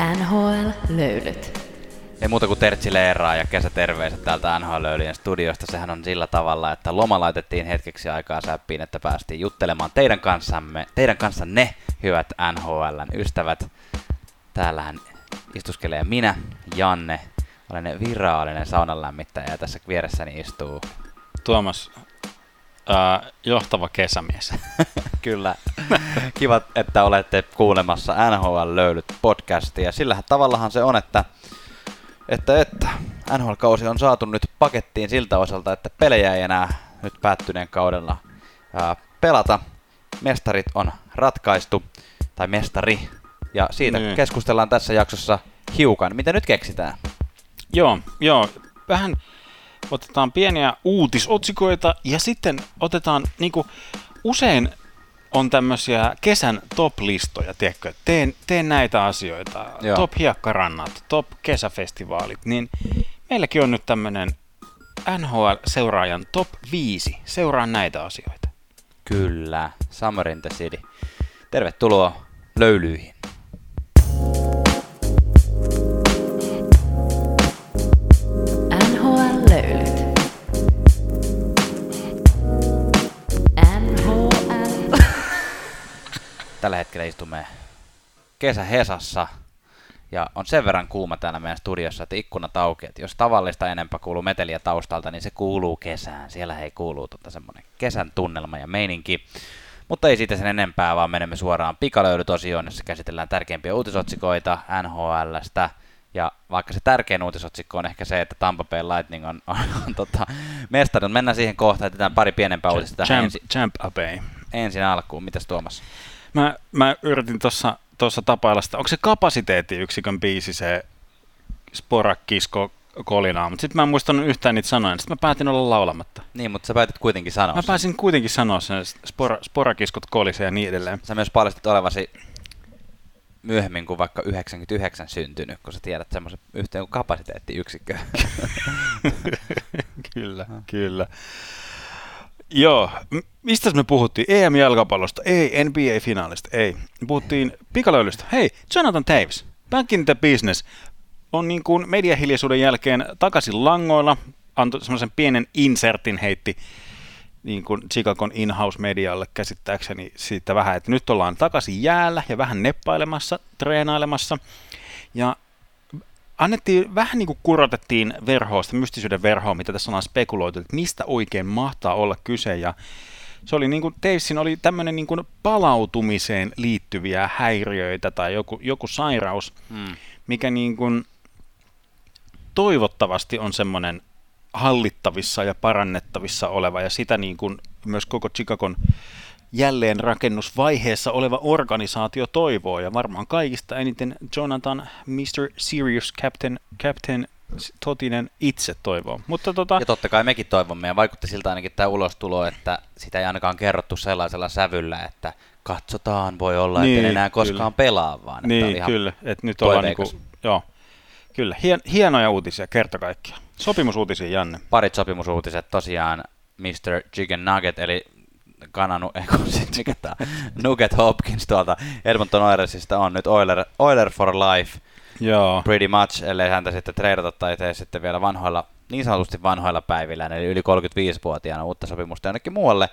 NHL-löylyt. Ei muuta kuin Tertsi Leeraa ja kesäterveiset täältä nhl studiosta. Sehän on sillä tavalla, että loma laitettiin hetkeksi aikaa säppiin, että päästiin juttelemaan teidän kanssamme, teidän kanssanne, hyvät NHLn ystävät. Täällähän istuskelee minä, Janne, olen virallinen saunan lämmittäjä ja tässä vieressäni istuu Tuomas, johtava kesämies. Kyllä. Kiva, että olette kuulemassa NHL-löylyt podcastia. Sillähän tavallahan se on, että, että, että NHL-kausi on saatu nyt pakettiin siltä osalta, että pelejä ei enää nyt päättyneen kaudella ää, pelata. Mestarit on ratkaistu, tai mestari, ja siitä Niin. keskustellaan tässä jaksossa hiukan. Mitä nyt keksitään? joo, joo, vähän otetaan pieniä uutisotsikoita ja sitten otetaan niinku usein on tämmöisiä kesän top-listoja, tiedätkö, teen, teen näitä asioita, Joo. top hiekkarannat, top kesäfestivaalit, niin meilläkin on nyt tämmöinen NHL-seuraajan top 5, seuraa näitä asioita. Kyllä, Summer in the City. Tervetuloa löylyihin. Tällä hetkellä istumme kesähesassa ja on sen verran kuuma täällä meidän studiossa, että ikkunat auki. Että jos tavallista enempää kuuluu meteliä taustalta, niin se kuuluu kesään. Siellä ei kuuluu tota semmoinen kesän tunnelma ja meininki. Mutta ei siitä sen enempää, vaan menemme suoraan pikalöylytosioon, jossa käsitellään tärkeimpiä uutisotsikoita NHLstä. Ja vaikka se tärkein uutisotsikko on ehkä se, että Tampa Bay Lightning on, on, on tota, mestari, mutta mennään siihen kohtaan, että pari pienempää uutista Champ, ensi, Champ Bay. ensin alkuun. Mitäs Tuomas? Mä, mä yritin tuossa tuossa tapailla sitä, onko se kapasiteettiyksikön biisi se sporakisko kolinaa, mutta sitten mä en muistanut yhtään niitä sanoja, sitten mä päätin olla laulamatta. Niin, mutta sä päätit kuitenkin sanoa Mä sen. pääsin kuitenkin sanoa sen spora, sporakiskot kolise ja niin edelleen. Sä myös paljastit olevasi myöhemmin kuin vaikka 99 syntynyt, kun sä tiedät semmoisen yhteen kuin kapasiteettiyksikkö. kyllä, kyllä. Joo, mistä me puhuttiin? EM-jalkapallosta, ei NBA-finaalista, ei. Me puhuttiin pikalöylystä. Hei, Jonathan Taves, back in the business, on niin kuin mediahiljaisuuden jälkeen takaisin langoilla, antoi semmoisen pienen insertin heitti niin kuin Chicagon in-house medialle käsittääkseni siitä vähän, että nyt ollaan takaisin jäällä ja vähän neppailemassa, treenailemassa. Ja annettiin, vähän niin kuin kurotettiin verhoa, sitä mystisyyden verhoa, mitä tässä ollaan spekuloitu, että mistä oikein mahtaa olla kyse. Ja se oli niin kuin, Davesin oli tämmöinen niin kuin palautumiseen liittyviä häiriöitä tai joku, joku sairaus, Mm. mikä niin kuin toivottavasti on semmoinen hallittavissa ja parannettavissa oleva ja sitä niin kuin myös koko Chicagon jälleenrakennusvaiheessa oleva organisaatio toivoo ja varmaan kaikista eniten Jonathan Mr. Serious Captain, Captain Totinen itse toivoo. Mutta tota, Ja totta kai mekin toivomme, ja vaikutti siltä ainakin tämä ulostulo, että sitä ei ainakaan kerrottu sellaisella sävyllä, että katsotaan, voi olla, niin, Niin, että enää koskaan kyllä. pelaa, vaan että oli niin ihan kyllä, että nyt ollaan niin kuin, joo, kyllä, hien, hienoja uutisia kerta kaikkiaan. Sopimusuutisia, Janne. parit sopimusuutiset tosiaan Mr. Chicken Nugget, eli kananu, ei kun sit mikä tää, Nugget Hopkins tuolta Edmonton Oilersista on nyt Oiler, Oiler for life Joo, pretty much, ellei häntä sitten treidata tai tee sitten vielä vanhoilla, niin sanotusti vanhoilla päivillä, eli yli 35-vuotiaana uutta sopimusta jonnekin muualle.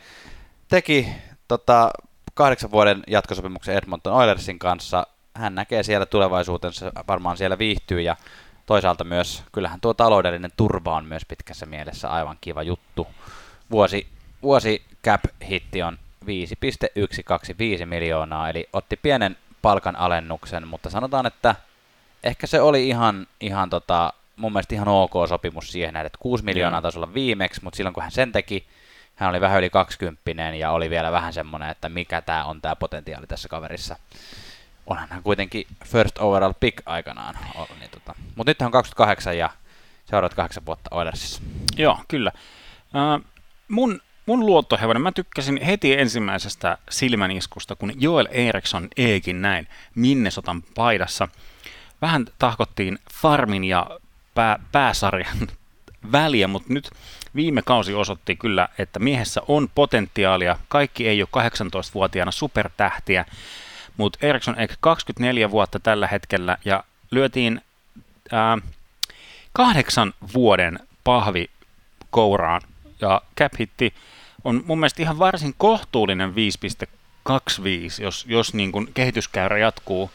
Teki tota, kahdeksan vuoden jatkosopimuksen Edmonton Oilersin kanssa. Hän näkee siellä tulevaisuutensa, varmaan siellä viihtyy ja toisaalta myös, kyllähän tuo taloudellinen turva on myös pitkässä mielessä aivan kiva juttu. Vuosi, vuosi cap-hitti on 5,125 miljoonaa, eli otti pienen palkan alennuksen, mutta sanotaan, että ehkä se oli ihan, ihan tota, mun mielestä ihan ok sopimus siihen että 6 miljoonaa Joo. taisi olla viimeksi, mutta silloin kun hän sen teki, hän oli vähän yli 20 ja oli vielä vähän semmoinen, että mikä tämä on tämä potentiaali tässä kaverissa. Onhan hän kuitenkin first overall pick aikanaan ollut. Niin tota. Mutta nyt hän on 28 ja seuraavat kahdeksan vuotta Oilersissa. Joo, kyllä. Äh, mun, mun luottohevonen, mä tykkäsin heti ensimmäisestä silmäniskusta, kun Joel Eriksson eekin näin Minnesotan paidassa. Vähän tahkottiin Farmin ja pää, pääsarjan väliä, mutta nyt viime kausi osoitti kyllä, että miehessä on potentiaalia. Kaikki ei ole 18-vuotiaana supertähtiä, mutta Eriksson ehkä 24 vuotta tällä hetkellä ja lyötiin ää, kahdeksan vuoden pahvi kouraan ja cap hitti on mun mielestä ihan varsin kohtuullinen 5,25, jos, jos niin kuin kehityskäyrä jatkuu,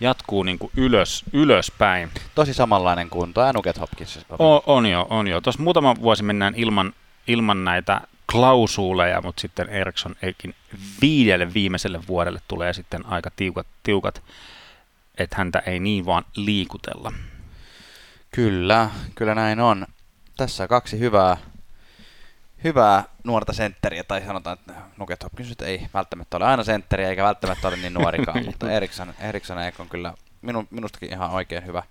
jatkuu niin kuin ylös, ylöspäin. Tosi samanlainen kuin tuo Nuket Hopkins. On, on jo, on jo. Tuossa muutama vuosi mennään ilman, ilman näitä klausuuleja, mutta sitten Eriksson eikin viidelle viimeiselle vuodelle tulee sitten aika tiukat, tiukat että häntä ei niin vaan liikutella. Kyllä, kyllä näin on. Tässä kaksi hyvää, hyvää nuorta sentteriä, tai sanotaan, että Nuket Hopkins ei välttämättä ole aina sentteriä, eikä välttämättä ole niin nuorikaan, mutta Eriksson, Eriksson on kyllä minun, minustakin ihan oikein hyvä,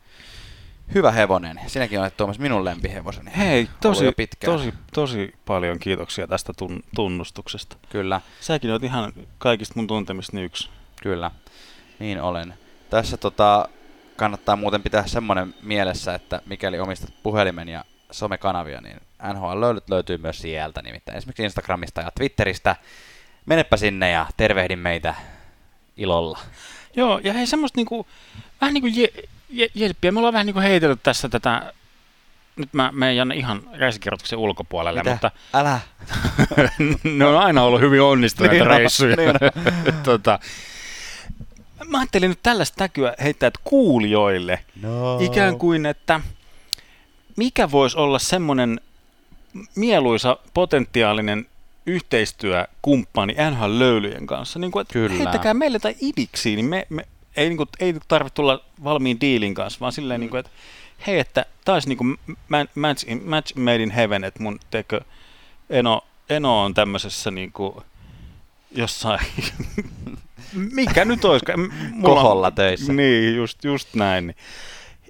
hyvä hevonen. Sinäkin olet Tuomas minun lempihevoseni. Hei, tosi, tosi, tosi paljon kiitoksia tästä tun, tunnustuksesta. Kyllä. Säkin olet ihan kaikista mun tuntemista yksi. Kyllä, niin olen. Tässä tota, kannattaa muuten pitää semmoinen mielessä, että mikäli omistat puhelimen ja somekanavia, niin NHL löydyt löytyy myös sieltä, nimittäin esimerkiksi Instagramista ja Twitteristä. Menepä sinne ja tervehdin meitä ilolla. Joo, ja hei semmoista niinku, vähän niinku je, je, jelppiä. Me ollaan vähän niinku heitellyt tässä tätä, nyt mä menen ihan reisikirjoituksen ulkopuolelle, Mitä? mutta... Älä! ne on aina ollut hyvin onnistuneita Niin reissuja. niin tota, mä ajattelin nyt tällaista näkyä heittää että kuulijoille. No. Ikään kuin, että mikä voisi olla semmoinen mieluisa potentiaalinen yhteistyökumppani NHL-löylyjen kanssa. Niin kuin, että Kyllä. heittäkää meille tai idiksi, niin me, me ei, niin kuin, ei tarvitse tulla valmiin diilin kanssa, vaan silleen, niin kuin, että hei, että olisi niin kuin match, in, match made in heaven, että mun teikö, Eno, Eno on tämmöisessä niin kuin, jossain, mikä nyt olisi? Koholla töissä. Niin, just, just näin. Niin.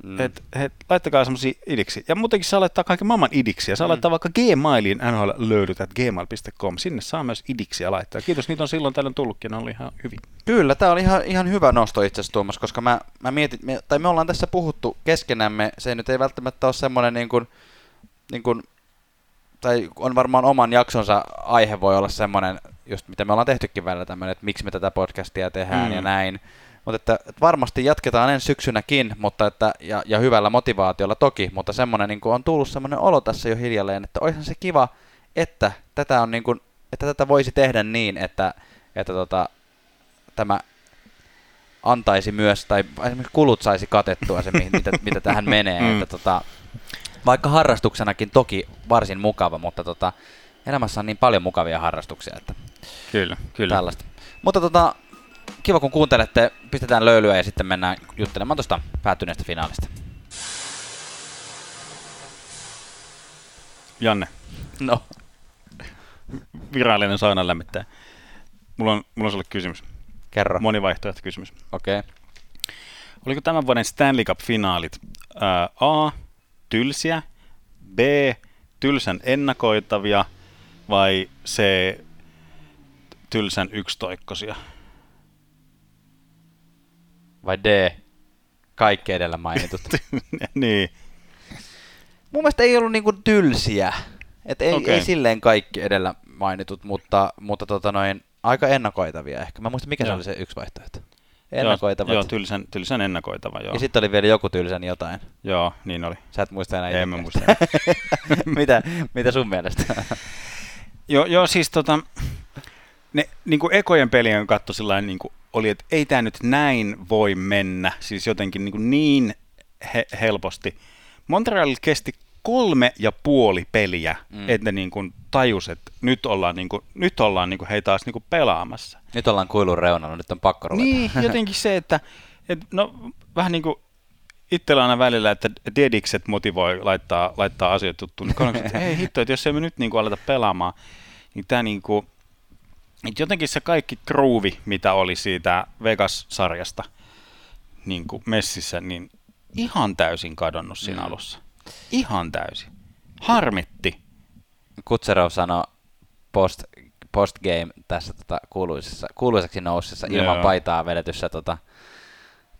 Mm. Et, et, laittakaa semmoisia idiksi. Ja muutenkin saa laittaa kaiken maailman idiksiä. Saa mm. laittaa vaikka gmailiin nhl löydyt, gmail.com. Sinne saa myös idiksiä laittaa. Kiitos, niitä on silloin tällöin tullutkin, ne oli ihan hyvin. Kyllä, tämä oli ihan, ihan hyvä nosto itse asiassa Tuomas, koska mä, mä mietin, me, tai me ollaan tässä puhuttu keskenämme, se nyt ei välttämättä ole semmoinen niin kuin, niin kuin, tai on varmaan oman jaksonsa aihe voi olla semmoinen, just mitä me ollaan tehtykin välillä tämmöinen, että miksi me tätä podcastia tehdään mm. ja näin. Mutta että, että varmasti jatketaan ensi syksynäkin, mutta että, ja, ja hyvällä motivaatiolla toki, mutta semmoinen niin kuin on tullut semmoinen olo tässä jo hiljalleen, että olisihan se kiva, että tätä, on niin kuin, että tätä voisi tehdä niin, että, että tota, tämä antaisi myös, tai esimerkiksi kulut saisi katettua se, mitä, mitä tähän menee. Mm. Että tota, vaikka harrastuksenakin toki varsin mukava, mutta tota, elämässä on niin paljon mukavia harrastuksia, että kyllä, kyllä. tällaista. Mutta tota, kiva kun kuuntelette, pistetään löylyä ja sitten mennään juttelemaan tuosta päättyneestä finaalista. Janne. No. Virallinen saunan lämmittäjä. Mulla on, mulla on sulle kysymys. Kerro. Monivaihtoehto kysymys. Okei. Okay. Oliko tämän vuoden Stanley Cup-finaalit ää, A. Tylsiä, B. Tylsän ennakoitavia vai C. Tylsän yksitoikkosia? Vai D. Kaikki edellä mainitut. niin. Mun mielestä ei ollut niinku tylsiä. Et ei, okay. ei silleen kaikki edellä mainitut, mutta, mutta tota noin, aika ennakoitavia ehkä. Mä muistan, mikä joo. se oli se yksi vaihtoehto. Ennakoitavat. Joo, tylsän, tylsän ennakoitava, joo. Ja sitten oli vielä joku tylsän jotain. Joo, niin oli. Sä et muista enää En mä muista. mitä, mitä sun mielestä? joo, joo, siis tota, ne niin kuin ekojen pelien katto sillä niin kuin oli, että ei tämä nyt näin voi mennä, siis jotenkin niin, niin he- helposti. Montreal kesti kolme ja puoli peliä, mm. että ne niin kuin tajus, että nyt ollaan, niin kuin, nyt ollaan niin kuin hei taas niin kuin pelaamassa. Nyt ollaan kuilun reunalla, nyt on pakko ruveta. Niin, jotenkin se, että, että no vähän niin kuin itsellä aina välillä, että dedikset motivoi laittaa, laittaa asiat tuttuun. Niin että hei hitto, että jos emme nyt niin kuin aleta pelaamaan, niin tämä niin kuin, että jotenkin se kaikki kruuvi, mitä oli siitä Vegas-sarjasta niin kuin messissä, niin ihan täysin kadonnut siinä mm. alussa. Ihan täysin. Harmitti. Kutserov sanoi post, postgame tässä tota, kuuluisessa, kuuluiseksi noussessa ilman Joo. paitaa vedetyssä tota,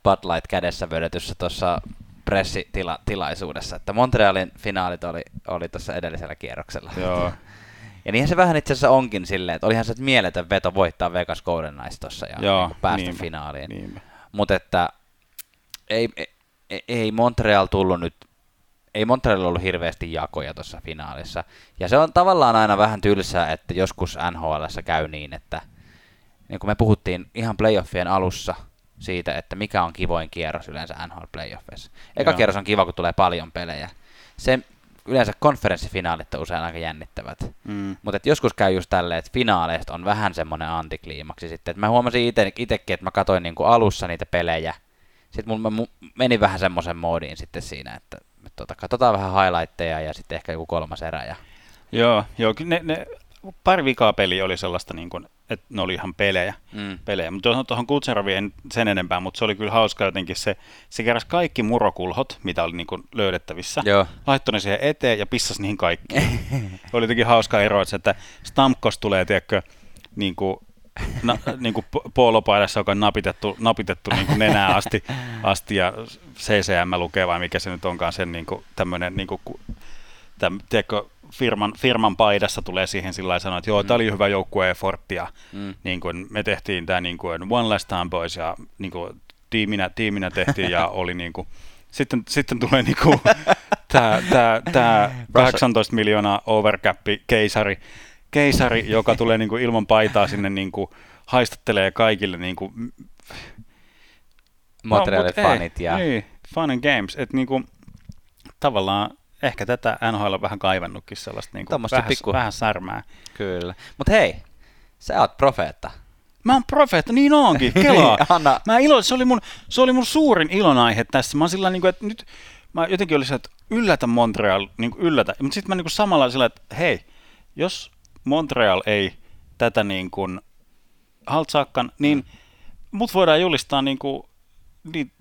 Bud Light kädessä vedetyssä tuossa pressitilaisuudessa, että Montrealin finaalit oli, oli tuossa edellisellä kierroksella. Joo. Ja niinhän se vähän itse asiassa onkin silleen, että olihan se mieletön veto voittaa Vegas Golden Knights tuossa ja Joo, niin päästä niinpä, finaaliin. Niinpä. Mutta että ei, ei, e- ei Montreal tullut nyt, ei Montreal ollut hirveästi jakoja tuossa finaalissa. Ja se on tavallaan aina vähän tylsää, että joskus NHL käy niin, että niin kuin me puhuttiin ihan playoffien alussa siitä, että mikä on kivoin kierros yleensä NHL playoffeissa. Eka Joo. kierros on kiva, kun tulee paljon pelejä. Se, yleensä konferenssifinaalit on usein aika jännittävät. Mm. Mutta joskus käy just tälleen, että finaaleista on vähän semmoinen antikliimaksi sitten. Et mä huomasin ite, itekin, että mä katsoin niinku alussa niitä pelejä. Sitten mun, menin vähän semmoisen moodiin sitten siinä, että tota, katsotaan vähän highlightteja ja sitten ehkä joku kolmas erä. Ja... Joo, joo ne, ne, pari vikaa peliä oli sellaista, niin kuin, että ne oli ihan pelejä. Mm. pelejä. Mutta tuohon, tuohon Kutseraviin en sen enempää, mutta se oli kyllä hauska jotenkin se, se keräsi kaikki murokulhot, mitä oli niin kuin löydettävissä. Joo. Laittoi ne siihen eteen ja pissasi niihin kaikki. oli jotenkin hauska ero, että, Stamkos tulee, tiedätkö, niin kuin, na, niin kuin po- poolopaidassa, joka on napitettu, napitettu niin kuin nenää asti, asti ja CCM lukee vai mikä se nyt onkaan sen niin kuin, tämmöinen niin kuin, ku- täm, tiedätkö, firman, firman paidassa tulee siihen sillä lailla sanoa, että joo, tämä oli hyvä joukkue effort ja Mm. niin kuin, me tehtiin tämä niin kuin one last time boys ja niin kuin, tiiminä, tiiminä tehtiin ja oli niin kuin, sitten, sitten tulee niin kuin, tämä, tämä, tämä 18 miljoonaa overcappi keisari, keisari, joka tulee niin kuin, ilman paitaa sinne niin kuin, haistattelee kaikille niin kuin, mut ei, fanit ja... Niin, fun and games. Että niinku, tavallaan ehkä tätä NHL on vähän kaivannutkin sellaista niinku, Tommosta vähän, pikku- vähän särmää. Kyllä. Mutta hei, sä oot profeetta. Mä oon profeetta, niin onkin, kelaa. Anna. Mä ilo, se, oli mun, se oli mun suurin ilonaihe tässä. Mä oon sillä niin kuin, että nyt mä jotenkin olisin, että yllätä Montreal, niin kuin yllätä. Mutta sitten mä niin kuin samalla sillä, että hei, jos Montreal ei tätä niin kuin haltsaakaan, niin Mm. mut voidaan julistaa niin kuin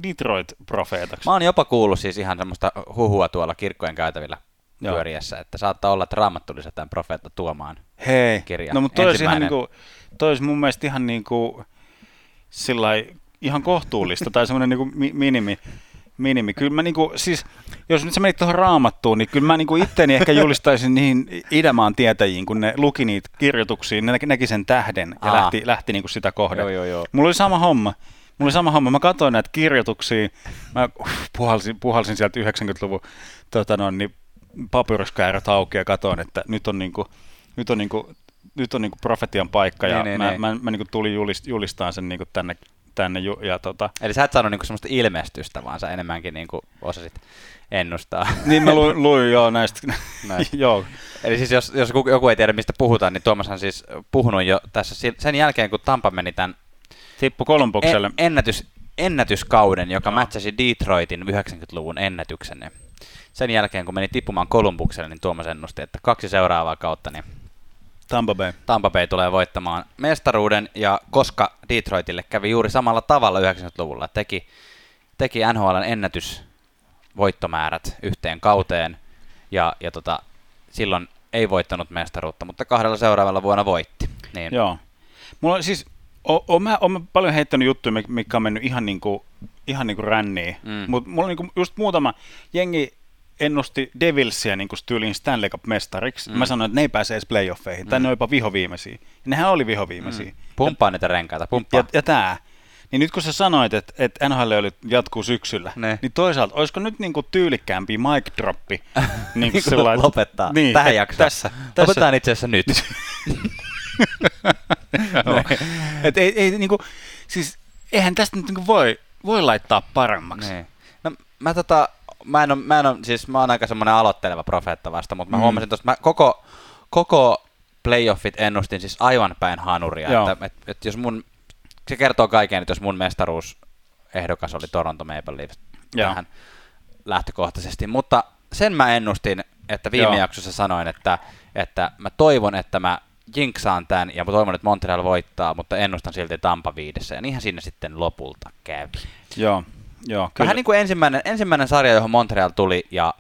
Detroit-profeetaksi. Mä oon jopa kuullut siis ihan semmoista huhua tuolla kirkkojen käytävillä Joo. pyöriessä, että saattaa olla, että raamattu lisätään profeetta tuomaan. Hei, kirja. no mutta toi olisi, ihan niinku, toi olisi mun mielestä ihan niinku, sillai, ihan kohtuullista tai semmoinen niinku mi- minimi. minimi. Kyllä mä niinku, siis, jos nyt sä menit tuohon raamattuun, niin kyllä mä niinku itteni ehkä julistaisin niihin idämaan tietäjiin, kun ne luki niitä kirjoituksia, ne näki, näki sen tähden ja Aa. lähti, lähti niinku sitä kohden. Joo, joo, joo. Mulla oli sama homma. Mulla oli sama homma. Mä katsoin näitä kirjoituksia. Mä uh, puhalsin, puhalsin sieltä 90-luvun tota no, niin papyruskäärät auki ja katsoin, että nyt on niinku, nyt on niinku, nyt on niinku profetian paikka ja Niin, niin, mä, niin. mä, mä, niinku tulin julist, julistaan sen niinku tänne, tänne ju, ja tota, Eli sä et saanut niinku semmoista ilmestystä, vaan sä enemmänkin niinku osasit ennustaa. niin mä luin, luin joo näistä, Näistä. joo, Eli siis jos, jos joku- ei tiedä, mistä puhutaan, niin Tuomas on siis puhunut jo tässä sen jälkeen, kun Tampa meni tämän tippu Kolumbukselle. en, ennätys, ennätyskauden, joka matchasi Detroitin 90-luvun ennätyksen. Sen jälkeen, kun meni tippumaan Kolumbukselle, niin Tuomas ennusti, että kaksi seuraavaa kautta, niin Tampa Bay. Tampa Bay tulee voittamaan mestaruuden, ja koska Detroitille kävi juuri samalla tavalla 90-luvulla, teki, teki NHLn ennätys voittomäärät yhteen kauteen, ja, ja tota, silloin ei voittanut mestaruutta, mutta kahdella seuraavalla vuonna voitti. Niin, Joo. Mulla siis, o, o, mä, oon mä paljon heittänyt juttuja, mi- mikä on mennyt ihan niinku, ihan niinku ränniin. Mm. Mutta mulla on niinku just muutama jengi ennusti Devilsia niinku tyylin Stanley Cup-mestariksi. Mm. Mä sanoin, että ne ei pääse edes playoffeihin. Mm. Tai ne on jopa vihoviimeisiä. Ja nehän oli vihoviimeisiä. Mm. Pumppaa niitä renkaita, pumppaa. Ja, ja tää. Niin nyt kun sä sanoit, että, että NHL oli, jatkuu syksyllä, Ne. niin toisaalta, olisiko nyt niinku tyylikkäämpi mic droppi? niin kuin lopettaa niin, tähän jaksoon. Tässä, tässä, Lopetetaan itse asiassa nyt. Et ei, ei, niinku, siis, eihän tästä nyt niinku voi, voi laittaa paremmaksi. niin. No, mä tota, mä en, oo, mä en oo, siis mä oon aika semmoinen aloitteleva profeetta vasta, mutta mä Mm. huomasin tosta, mä koko, koko playoffit ennustin siis aivan päin hanuria, Joo. että et, et jos mun, se kertoo kaiken, että jos mun mestaruusehdokas oli Toronto Maple Leafs Joo. tähän lähtökohtaisesti, mutta sen mä ennustin, että viime Joo. jaksossa sanoin, että, että mä toivon, että mä jinksaan tämän ja toivon, että Montreal voittaa, mutta ennustan silti Tampa viidessä ja niinhän siinä sitten lopulta kävi. Joo, joo, kyllä. Vähän niin kuin ensimmäinen, ensimmäinen sarja, johon Montreal tuli ja,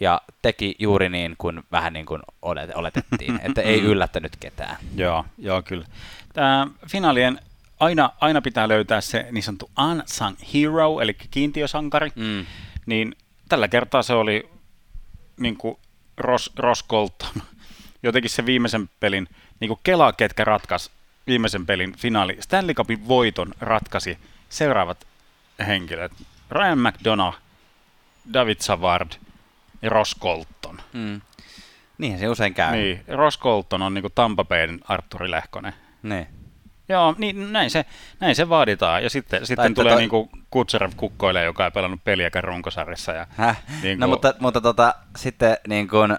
ja teki juuri niin kuin vähän niin kuin olet- oletettiin, että ei yllättänyt ketään. Joo, joo, kyllä. Tämä finaalien aina, aina pitää löytää se niin sanottu unsung hero, eli kiintiösankari. Mm. Niin tällä kertaa se oli niin kuin Ross, Ross Colton. Jotenkin se viimeisen pelin, niin kuin Kela, ketkä ratkaisi viimeisen pelin finaali. Stanley Cupin voiton ratkaisi seuraavat henkilöt. Ryan McDonough, David Savard ja Ross Colton. Mm. Niinhän se usein käy. Niin, Ross Colton on niinku Tampa Bayn Arturi Lehkonen. Niin. Joo, niin näin se, näin se vaaditaan. Ja sitten, sitten tulee toi... niinku Kutserev kukkoilee, joka ei pelannut peliäkään runkosarjassa. Ja, Häh? Niin no mutta, mutta tota, sitten niin kuin,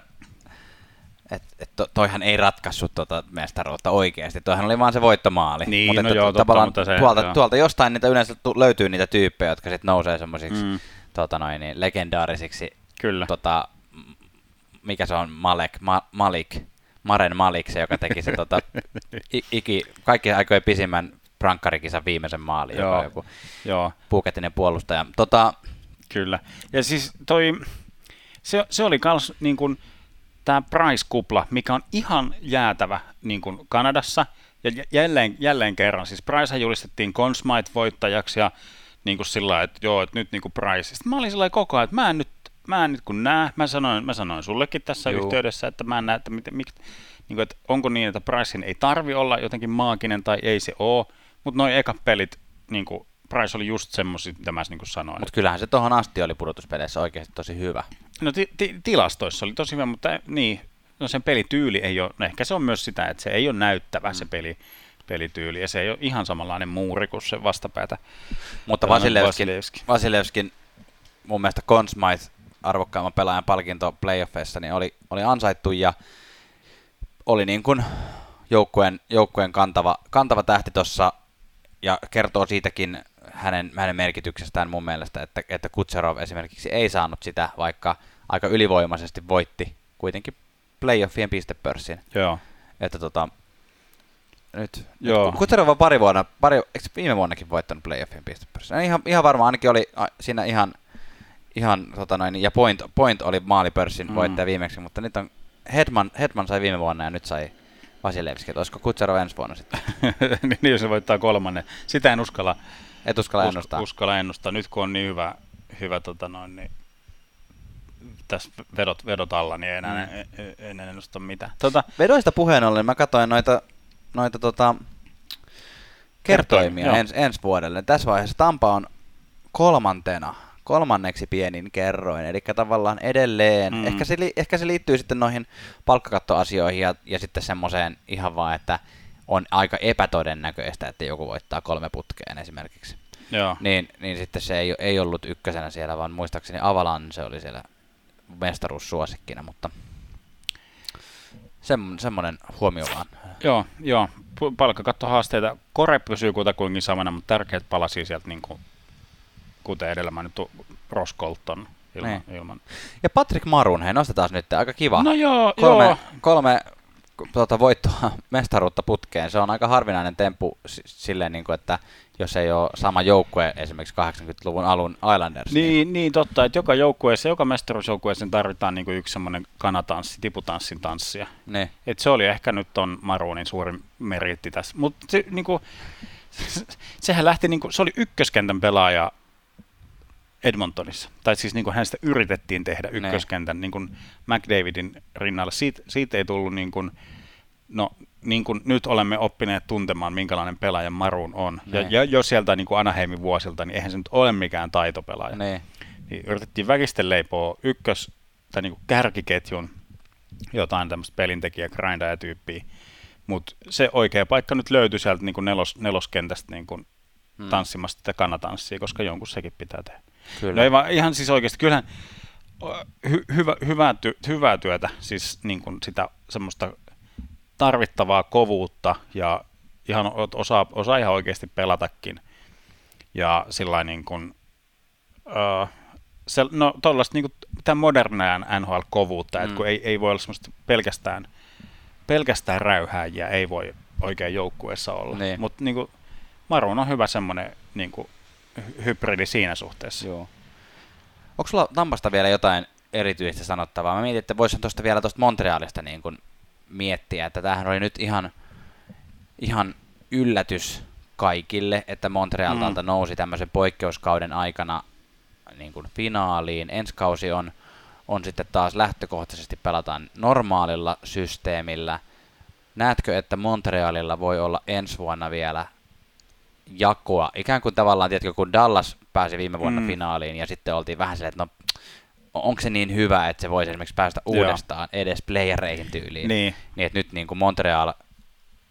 et, et to, toihan ei ratkaissut tota mestaruutta oikeasti, toihan oli vaan se voittomaali. Niin, mutta no että, joo, tavallaan totta, mutta se, tuolta, joo. tuolta jostain niitä yleensä löytyy niitä tyyppejä, jotka sitten nousee semmoisiksi mm. tota noin, niin, legendaarisiksi. Kyllä. Tota, mikä se on, Malek, Ma, Malik, Maren Malik, se joka teki se tota, iki, kaikki aikojen pisimmän prankkarikisa viimeisen maalin, joo. joka on joku joo. puukettinen puolustaja. Tota, Kyllä. Ja siis toi, se, se oli kans niin kuin, tämä Price-kupla, mikä on ihan jäätävä niin kuin Kanadassa. Ja jälleen, jälleen kerran, siis Price julistettiin Conn voittajaksi ja niin kuin sillä että joo, että nyt niin kuin Price. Sitten mä olin sillä koko ajan, että mä en nyt, mä en nyt kun näe, mä sanoin, mä sanoin sullekin tässä Juu. yhteydessä, että mä en näe, että, miten, mik, niin kuin, että onko niin, että Pricein ei tarvi olla jotenkin maaginen tai ei se ole, mutta noin eka pelit, niin kuin, Price oli just semmoisia, mitä mä niin sanoin. Mutta kyllähän se tuohon asti oli pudotuspeleissä oikeasti tosi hyvä. No ti- ti- tilastoissa oli tosi hyvä, mutta niin, no sen pelityyli ei ole, no ehkä se on myös sitä, että se ei ole näyttävä mm. se peli, pelityyli, ja se ei ole ihan samanlainen muuri kuin se vastapäätä. Mutta Vasilevskin, Vasilevskin. Vasilevskin mun mielestä Conn Smythe, arvokkaimman pelaajan palkinto playoffeissa, niin oli, oli ansaittu ja oli niin kuin joukkueen, joukkueen kantava, kantava tähti tuossa ja kertoo siitäkin hänen, hänen merkityksestään mun mielestä, että, että Kutserov esimerkiksi ei saanut sitä, vaikka aika ylivoimaisesti voitti kuitenkin playoffien pistepörssin. Joo. Että tota, nyt, Joo. nyt Kutserov on pari vuonna, pari, eikö viime vuonnakin voittanut playoffien pistepörssin? Ihan, ihan varmaan ainakin oli siinä ihan, ihan tota noin, ja Point, Point oli maalipörssin mm. voittaja viimeksi, mutta nyt on Hedman, Hedman sai viime vuonna ja nyt sai Vasilevski, että olisiko Kutserov ensi vuonna sitten? niin, jos se voittaa kolmannen. Sitä en uskalla, Et uskalla ennustaa. uskalla ennustaa. Nyt kun on niin hyvä, hyvä tota noin, niin tässä vedot, vedot alla, niin ei enää, mm. en, en ennusta mitään. Tota, Vedoista puheen ollen, mä katsoin noita, noita tota, kertoimia ens, ensi vuodelle. Tässä vaiheessa Tampa on kolmantena kolmanneksi pienin kerroin, eli tavallaan edelleen, mm. ehkä, se, ehkä se liittyy sitten noihin palkkakattoasioihin ja, ja sitten semmoiseen ihan vaan, että on aika epätodennäköistä, että joku voittaa kolme putkeen esimerkiksi. Joo. Niin, niin sitten se ei, ei ollut ykkösenä siellä, vaan muistaakseni Avalan se oli siellä mestaruussuosikkina, mutta sem, semmoinen huomio vaan. Joo, joo. palkkakattohaasteita. Kore pysyy kutakuinkin samana, mutta tärkeät palasi sieltä niin kuin kuten edellä mainittu Ross Colton ilman, niin. ilman. Ja Patrick Marun, hei nostetaan nyt, aika kiva. No joo, kolme, joo. kolme tuota, voittoa mestaruutta putkeen. Se on aika harvinainen temppu silleen, niin kuin, että jos ei ole sama joukkue esimerkiksi 80-luvun alun Islanders. Niin, niin, niin totta, että joka joukkueessa, joka mestaruusjoukkueessa tarvitaan niin kuin yksi semmoinen kanatanssi, tiputanssin tanssia. Niin. Et se oli ehkä nyt on Maruunin suurin meritti tässä. Mutta se, niin kuin, sehän lähti, niin kuin, se oli ykköskentän pelaaja Edmontonissa. Tai siis niin kuin hänestä yritettiin tehdä ykköskentän niin kuin McDavidin rinnalla. Siitä, siitä ei tullut niin kuin, no niin kuin nyt olemme oppineet tuntemaan, minkälainen pelaaja Maruun on. Ja, ja jos sieltä niin kuin Anaheimin vuosilta, niin eihän se nyt ole mikään taitopelaaja. Ne. Niin yritettiin väkisten leipoa ykkös- tai niin kuin kärkiketjun jotain tämmöistä pelintekijä grindaa tyyppiä. Mutta se oikea paikka nyt löytyi sieltä niin kuin nelos, neloskentästä niin kuin hmm. tanssimasta sitä kannatanssia, koska jonkun sekin pitää tehdä. Kyllä. No ei vaan, ihan siis oikeasti, kyllähän hy, hyvä, hyvää, ty, hyvää työtä, siis niin kuin sitä semmoista tarvittavaa kovuutta ja ihan osaa, osaa ihan oikeasti pelatakin. Ja sillä niin kuin, uh, se, no tuollaista niin kuin, modernia NHL-kovuutta, mm. että kun ei, ei voi olla semmoista pelkästään, pelkästään räyhääjiä, ei voi oikein joukkueessa olla. Niin. Mutta niin Maroon on hyvä semmoinen niin kuin, hybridi siinä suhteessa. Joo. Onko sulla Tampasta vielä jotain erityistä sanottavaa? Mä mietin, että voisin tuosta vielä tuosta Montrealista niin kuin miettiä, että tämähän oli nyt ihan, ihan yllätys kaikille, että Montrealta mm. nousi tämmöisen poikkeuskauden aikana niin kuin finaaliin. Ensi kausi on, on sitten taas lähtökohtaisesti pelataan normaalilla systeemillä. Näetkö, että Montrealilla voi olla ensi vuonna vielä jakoa. Ikään kuin tavallaan, tiedätkö, kun Dallas pääsi viime vuonna mm. finaaliin ja sitten oltiin vähän silleen, että no onko se niin hyvä, että se voisi esimerkiksi päästä uudestaan Joo. edes playereihin tyyliin. Niin. niin että nyt niin kuin Montreal,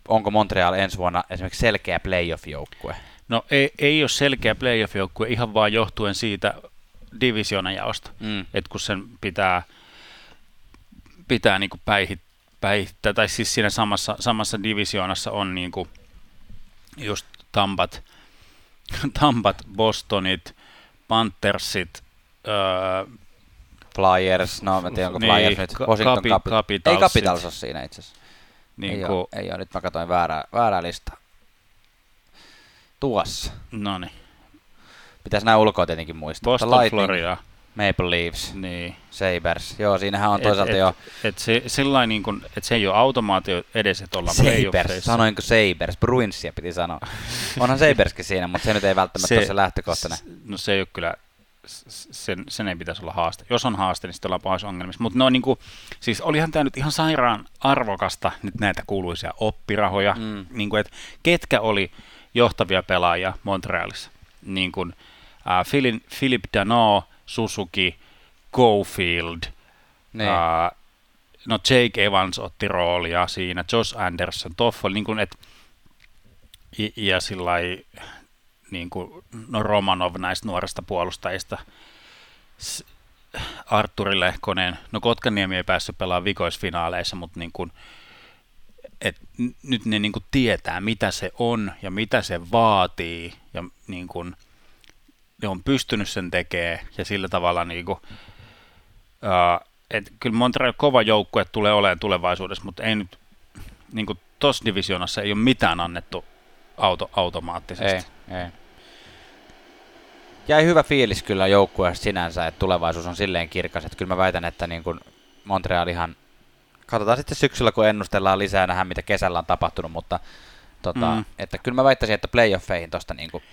onko Montreal ensi vuonna esimerkiksi selkeä playoff-joukkue? No ei, ei ole selkeä playoff-joukkue ihan vaan johtuen siitä divisionajaosta, mm. että kun sen pitää, pitää niin päihit, päihittää, tai siis siinä samassa, samassa divisioonassa on niin kuin just Tampat, Tampat, Bostonit, Panthersit, öö, Flyers, no mä tiedän, onko niin, Flyers nyt, Washington Capi, Capi, Capitals. Ei Capitals ole siinä itse asiassa. Niin ei, ole, ei ole, nyt mä katsoin väärää, väärää listaa. Tuossa. No niin. Pitäisi nämä ulkoa tietenkin muistaa. Boston, Lightning, Florida. Maple Leafs, niin. Sabres. Joo, siinähän on toisaalta et, jo... Et se, sillain niin kun, et se ei ole automaatio edes, että ollaan Sabres, sanoinko Sabres? Bruinsia piti sanoa. Onhan Sabreskin siinä, mutta se nyt ei välttämättä se, ole se lähtökohtainen. No se ei ole kyllä sen, sen ei pitäisi olla haaste. Jos on haaste, niin sitten ollaan pahassa ongelmissa. Mutta no, niin kuin, siis olihan tämä nyt ihan sairaan arvokasta, nyt näitä kuuluisia oppirahoja, mm. niin kuin, että ketkä oli johtavia pelaajia Montrealissa. Niin kuin, äh, Philip, Philip Dano, Suzuki, Gofield, niin. äh, no Jake Evans otti roolia siinä, Josh Anderson, Toffoli, niin kuin, et, ja, ja sillä niin kuin, no Romanov näistä nuorista puolustajista, Arturi Lehkonen, no Kotkaniemi ei päässyt pelaamaan vikoisfinaaleissa, mutta niin kuin, et nyt ne niin kuin tietää, mitä se on ja mitä se vaatii ja niin kuin, ne on pystynyt sen tekemään ja sillä tavalla niin kuin, uh, et kyllä Montreal kova joukkue tulee olemaan tulevaisuudessa, mutta ei nyt niin kuin tuossa divisionassa ei ole mitään annettu auto, automaattisesti. Ei, ei jäi hyvä fiilis kyllä joukkueesta sinänsä, että tulevaisuus on silleen kirkas, että kyllä mä väitän, että niin kuin Montreal ihan, katsotaan sitten syksyllä, kun ennustellaan lisää, nähdään mitä kesällä on tapahtunut, mutta tota, mm. että kyllä mä väittäisin, että playoffeihin tuosta niin kuin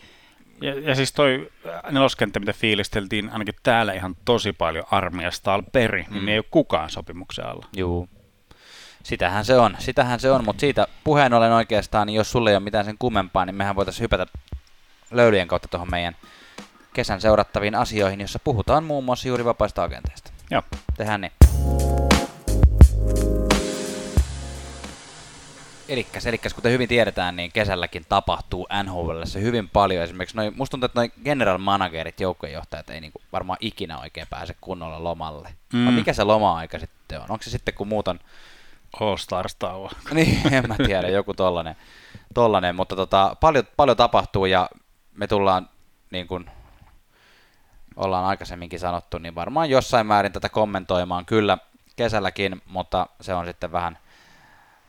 ja, ja siis toi neloskenttä, mitä fiilisteltiin ainakin täällä ihan tosi paljon armiasta peri, niin mm. niin ei ole kukaan sopimuksen alla. Juu. Sitähän se on, sitähän se on, mutta siitä puheen ollen oikeastaan, niin jos sulle ei ole mitään sen kummempaa, niin mehän voitaisiin hypätä löylyjen kautta tuohon meidän kesän seurattaviin asioihin, jossa puhutaan muun muassa juuri vapaista agenteista. Joo. Tehdään niin. Elikkäs, elikkäs, kuten hyvin tiedetään, niin kesälläkin tapahtuu NHLssä hyvin paljon. Esimerkiksi noi, musta tuntuu, että noin general managerit, joukkojenjohtajat ei niinku varmaan ikinä oikein pääse kunnolla lomalle. Mm. No, mikä se loma-aika sitten on? Onko se sitten, kun muut on... All Stars tauo. niin, en mä tiedä, joku tollanen. tollanen mutta tota, paljon, paljon tapahtuu ja me tullaan niin kuin ollaan aikaisemminkin sanottu, niin varmaan jossain määrin tätä kommentoimaan kyllä kesälläkin, mutta se on sitten vähän,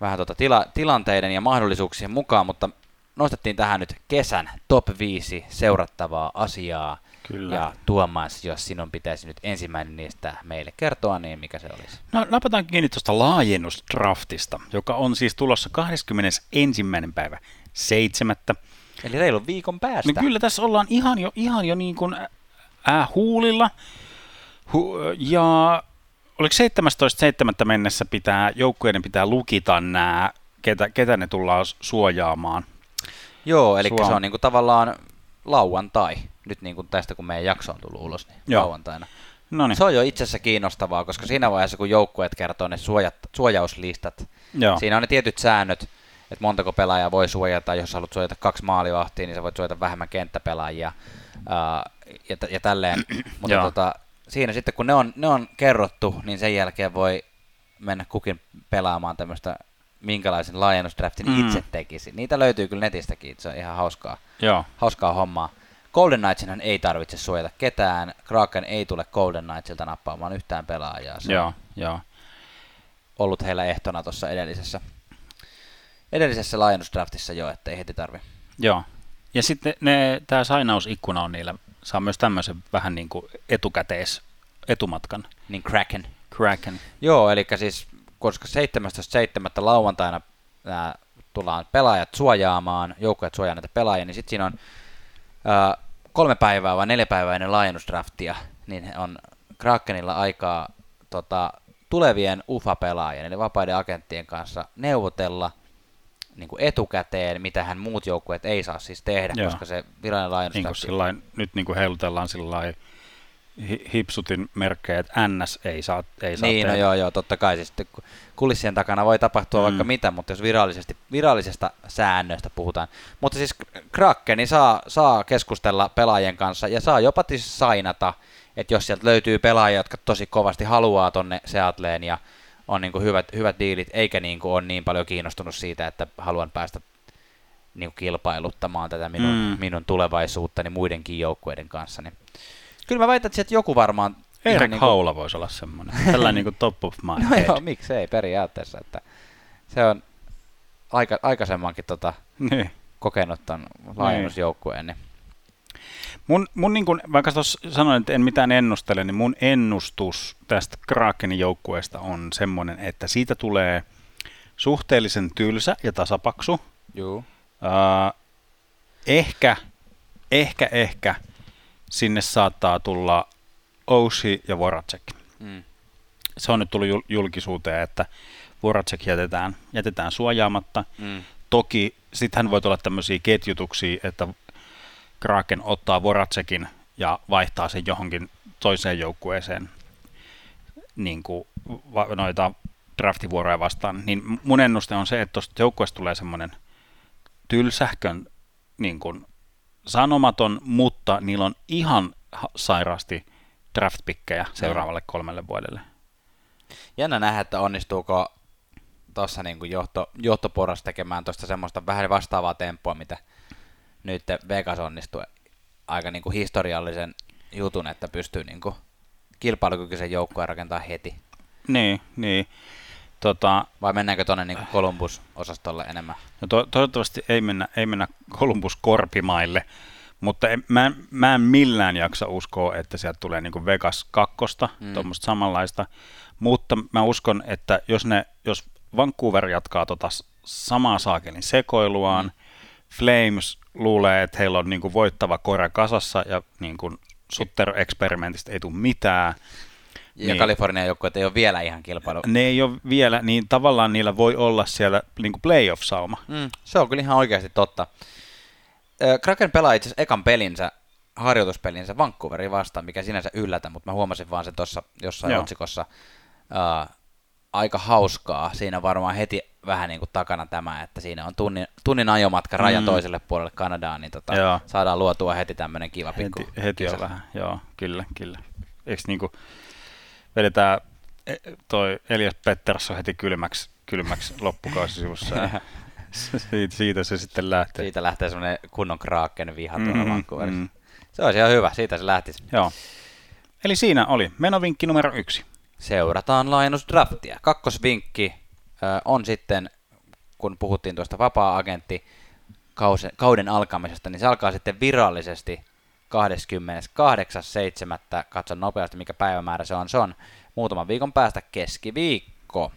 vähän tuota tila, tilanteiden ja mahdollisuuksien mukaan, mutta nostettiin tähän nyt kesän top 5 seurattavaa asiaa. Kyllä. Ja Tuomas, jos sinun pitäisi nyt ensimmäinen niistä meille kertoa, niin mikä se olisi? No napataan kiinni tuosta laajennusdraftista, joka on siis tulossa 21. päivä 7. Eli reilun viikon päästä. Niin kyllä tässä ollaan ihan jo, ihan jo niin kuin äh, huulilla. Hu- ja oliko 17.7. mennessä pitää, joukkueiden pitää lukita nämä, ketä, ketä ne tullaan suojaamaan. Joo, eli Suom- se on niinku tavallaan lauantai, nyt niinku tästä kun meidän jakso on tullut ulos, niin Joo. lauantaina. Noniin. Se on jo itse asiassa kiinnostavaa, koska siinä vaiheessa kun joukkueet kertoo ne suojat, suojauslistat, Joo. siinä on ne tietyt säännöt, että montako pelaajaa voi suojata, jos haluat suojata kaksi maalivahtia, niin sä voit suojata vähemmän kenttäpelaajia ja, ja tälleen. Mutta tota, siinä sitten kun ne on, ne on kerrottu, niin sen jälkeen voi mennä kukin pelaamaan tämmöistä minkälaisen laajennusdraftin mm. itse tekisi. Niitä löytyy kyllä netistäkin, se on ihan hauskaa, Joo. hauskaa hommaa. Golden Knightsinhan ei tarvitse suojata ketään. Kraken ei tule Golden Knightsilta nappaamaan yhtään pelaajaa. Se Joo, jo. ollut heillä ehtona tuossa edellisessä, edellisessä laajennusdraftissa jo, että ei heti tarvi. Joo, ja sitten ne, tämä sainausikkuna on niillä, saa myös tämmöisen vähän niin kuin etukäteis, etumatkan. Niin Kraken. Kraken. Joo, eli siis koska 17.7. lauantaina nämä tullaan pelaajat suojaamaan, joukkueet suojaa näitä pelaajia, niin sitten siinä on ää, kolme päivää vai neljä päivää ennen laajennusdraftia, niin on Krakenilla aikaa tota, tulevien UFA-pelaajien, eli vapaiden agenttien kanssa neuvotella niin kuin etukäteen, mitä hän muut joukkueet ei saa siis tehdä, Joo. koska se virallinen laajennus Niin sillain, nyt niin kuin heilutellaan sillä hipsutin merkkejä, että NS ei saa, ei saa Niin, no tehdä. joo, joo, totta kai. Siis kulissien takana voi tapahtua Mm. mm. vaikka mitä, mutta jos virallisesti, virallisesta säännöistä puhutaan. Mutta siis Krakeni saa, saa keskustella pelaajien kanssa ja saa jopa siis sainata, että jos sieltä löytyy pelaajia, jotka tosi kovasti haluaa tonne Seatleen ja on niin kuin hyvät, hyvät diilit, eikä niin kuin ole niin paljon kiinnostunut siitä, että haluan päästä niin kuin kilpailuttamaan tätä minun, Mm. minun tulevaisuuttani muidenkin joukkueiden kanssa. Niin. Kyllä mä väitän, että joku varmaan... Erik niin kuin- Haula voisi olla semmoinen. Tällainen niin kuin top of my No joo, miksei periaatteessa, että se on aika, aikaisemmankin tota, Niin. kokenut ton laajennusjoukkueen, niin Mun, mun niin kun, vaikka sanoin, että en mitään ennustele, niin mun ennustus tästä Krakenin joukkueesta on semmoinen, että siitä tulee suhteellisen tylsä ja tasapaksu. juu. Uh, ehkä, ehkä, ehkä sinne saattaa tulla Oushi ja Voracek. Mm. Se on nyt tullut jul- julkisuuteen, että Voracek jätetään, jätetään suojaamatta. Mm. Toki sittenhän voi tulla tämmöisiä ketjutuksia, että Kraken ottaa Voracekin ja vaihtaa sen johonkin toiseen joukkueeseen niin kuin noita draftivuoroja vastaan. Niin mun ennuste on se, että tuosta joukkueesta tulee semmoinen tylsähkön niin kuin sanomaton, mutta niillä on ihan ha- sairaasti draftpikkejä seuraavalle kolmelle vuodelle. Jännä nähdä, että onnistuuko tuossa niin johto, johtoporras tekemään tuosta semmoista vähän vastaavaa tempoa, mitä nyt Vegas onnistui aika niin kuin historiallisen jutun, että pystyy niin kuin kilpailukykyisen joukkueen rakentamaan heti. Niin, niin. Tota, Vai mennäänkö tuonne niin Columbus-osastolle enemmän? No to- toivottavasti ei mennä, ei mennä Columbus Korpimaille, mutta en, mä, en- mä en millään jaksa uskoa, että sieltä tulee niin Vegas kakkosta, mm. Mm. tuommoista samanlaista, mutta mä uskon, että jos, ne, jos Vancouver jatkaa tota samaa saakelin sekoiluaan, mm. Flames luulee, että heillä on niin kuin voittava kore kasassa ja niin kuin Sutter-eksperimentistä ei tule mitään, Ja Niin. Kalifornian joukkueet ei ole vielä ihan kilpailu. ne ei ole vielä, niin tavallaan niillä voi olla siellä niin kuin playoff-sauma. Mm, se on kyllä ihan oikeasti totta. Kraken pelaa itse asiassa ekan pelinsä, harjoituspelinsä Vancouverin vastaan, mikä sinänsä yllätä, mutta mä huomasin vaan sen tuossa jossain Joo. otsikossa. Uh, aika hauskaa. Siinä varmaan heti vähän niin kuin takana tämä, että siinä on tunnin, tunnin ajomatka rajan Mm. toiselle puolelle Kanadaan, niin tota, Joo. saadaan luotua heti tämmöinen kiva pikku Heti, heti on vähän, joo, kyllä, kyllä. Eikö niinku vedetään e, toi Elias Pettersson heti kylmäksi, kylmäksi loppukausisivussa ja siitä, siitä, se sitten lähtee. Siitä lähtee semmoinen kunnon Kraken viha tuolla Mhm, mm, Vancouverissa. mm. Se olisi ihan hyvä, siitä se lähtisi. Joo. Eli siinä oli menovinkki numero yksi. Seurataan laajennusdraftia. Kakkosvinkki on sitten, kun puhuttiin tuosta vapaa-agentti kauden alkamisesta, niin se alkaa sitten virallisesti 28.7. Katson nopeasti, mikä päivämäärä se on. Se on muutaman viikon päästä keskiviikko.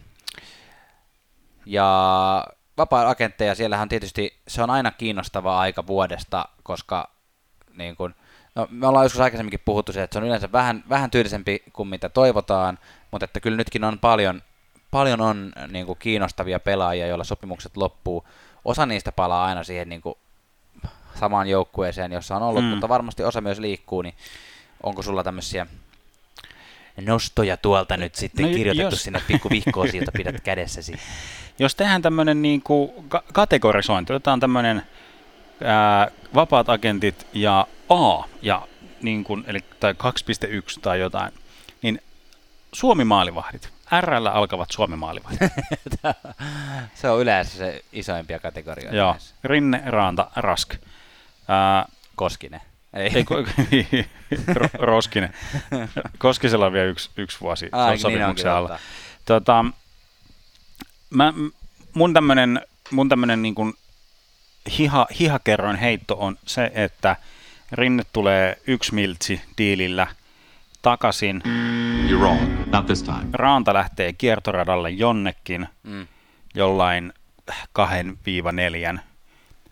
Ja vapaa-agentteja, siellähän tietysti se on aina kiinnostava aika vuodesta, koska niin kun, no, me ollaan joskus aikaisemminkin puhuttu siitä, että se on yleensä vähän, vähän tyylisempi kuin mitä toivotaan, mutta että kyllä nytkin on paljon, paljon on niin kuin kiinnostavia pelaajia, joilla sopimukset loppuu. Osa niistä palaa aina siihen niin kuin samaan joukkueeseen, jossa on ollut, Mm. mutta varmasti osa myös liikkuu, niin onko sulla tämmöisiä nostoja tuolta nyt sitten No kirjoitettu jos- sinne pikku vihkoosi, jota pidät kädessäsi? Jos tehdään tämmöinen niin kuin ka- kategorisointi, otetaan tämmöinen ää, vapaat agentit ja A, ja niin kuin, eli, tai 2.1 tai jotain, niin Suomi-maalivahdit. RL alkavat Suomi-maalivahdit. se on yleensä se isoimpia kategorioita. Joo, näissä. Rinne, Raanta, Rask. Ää, Koskinen. Ei. ei, ko- Ro- Roskinen. Koskisella on vielä yksi, yksi vuosi Ai, Ai, sopimuksen onkin alla. Tota, mä, mun tämmönen, mun tämmönen niin kuin hiha, hihakerroin heitto on se, että Rinne tulee yksi miltsi diilillä takaisin. You're wrong. Not this time. Raanta lähtee kiertoradalle jonnekin Mm. jollain 2-4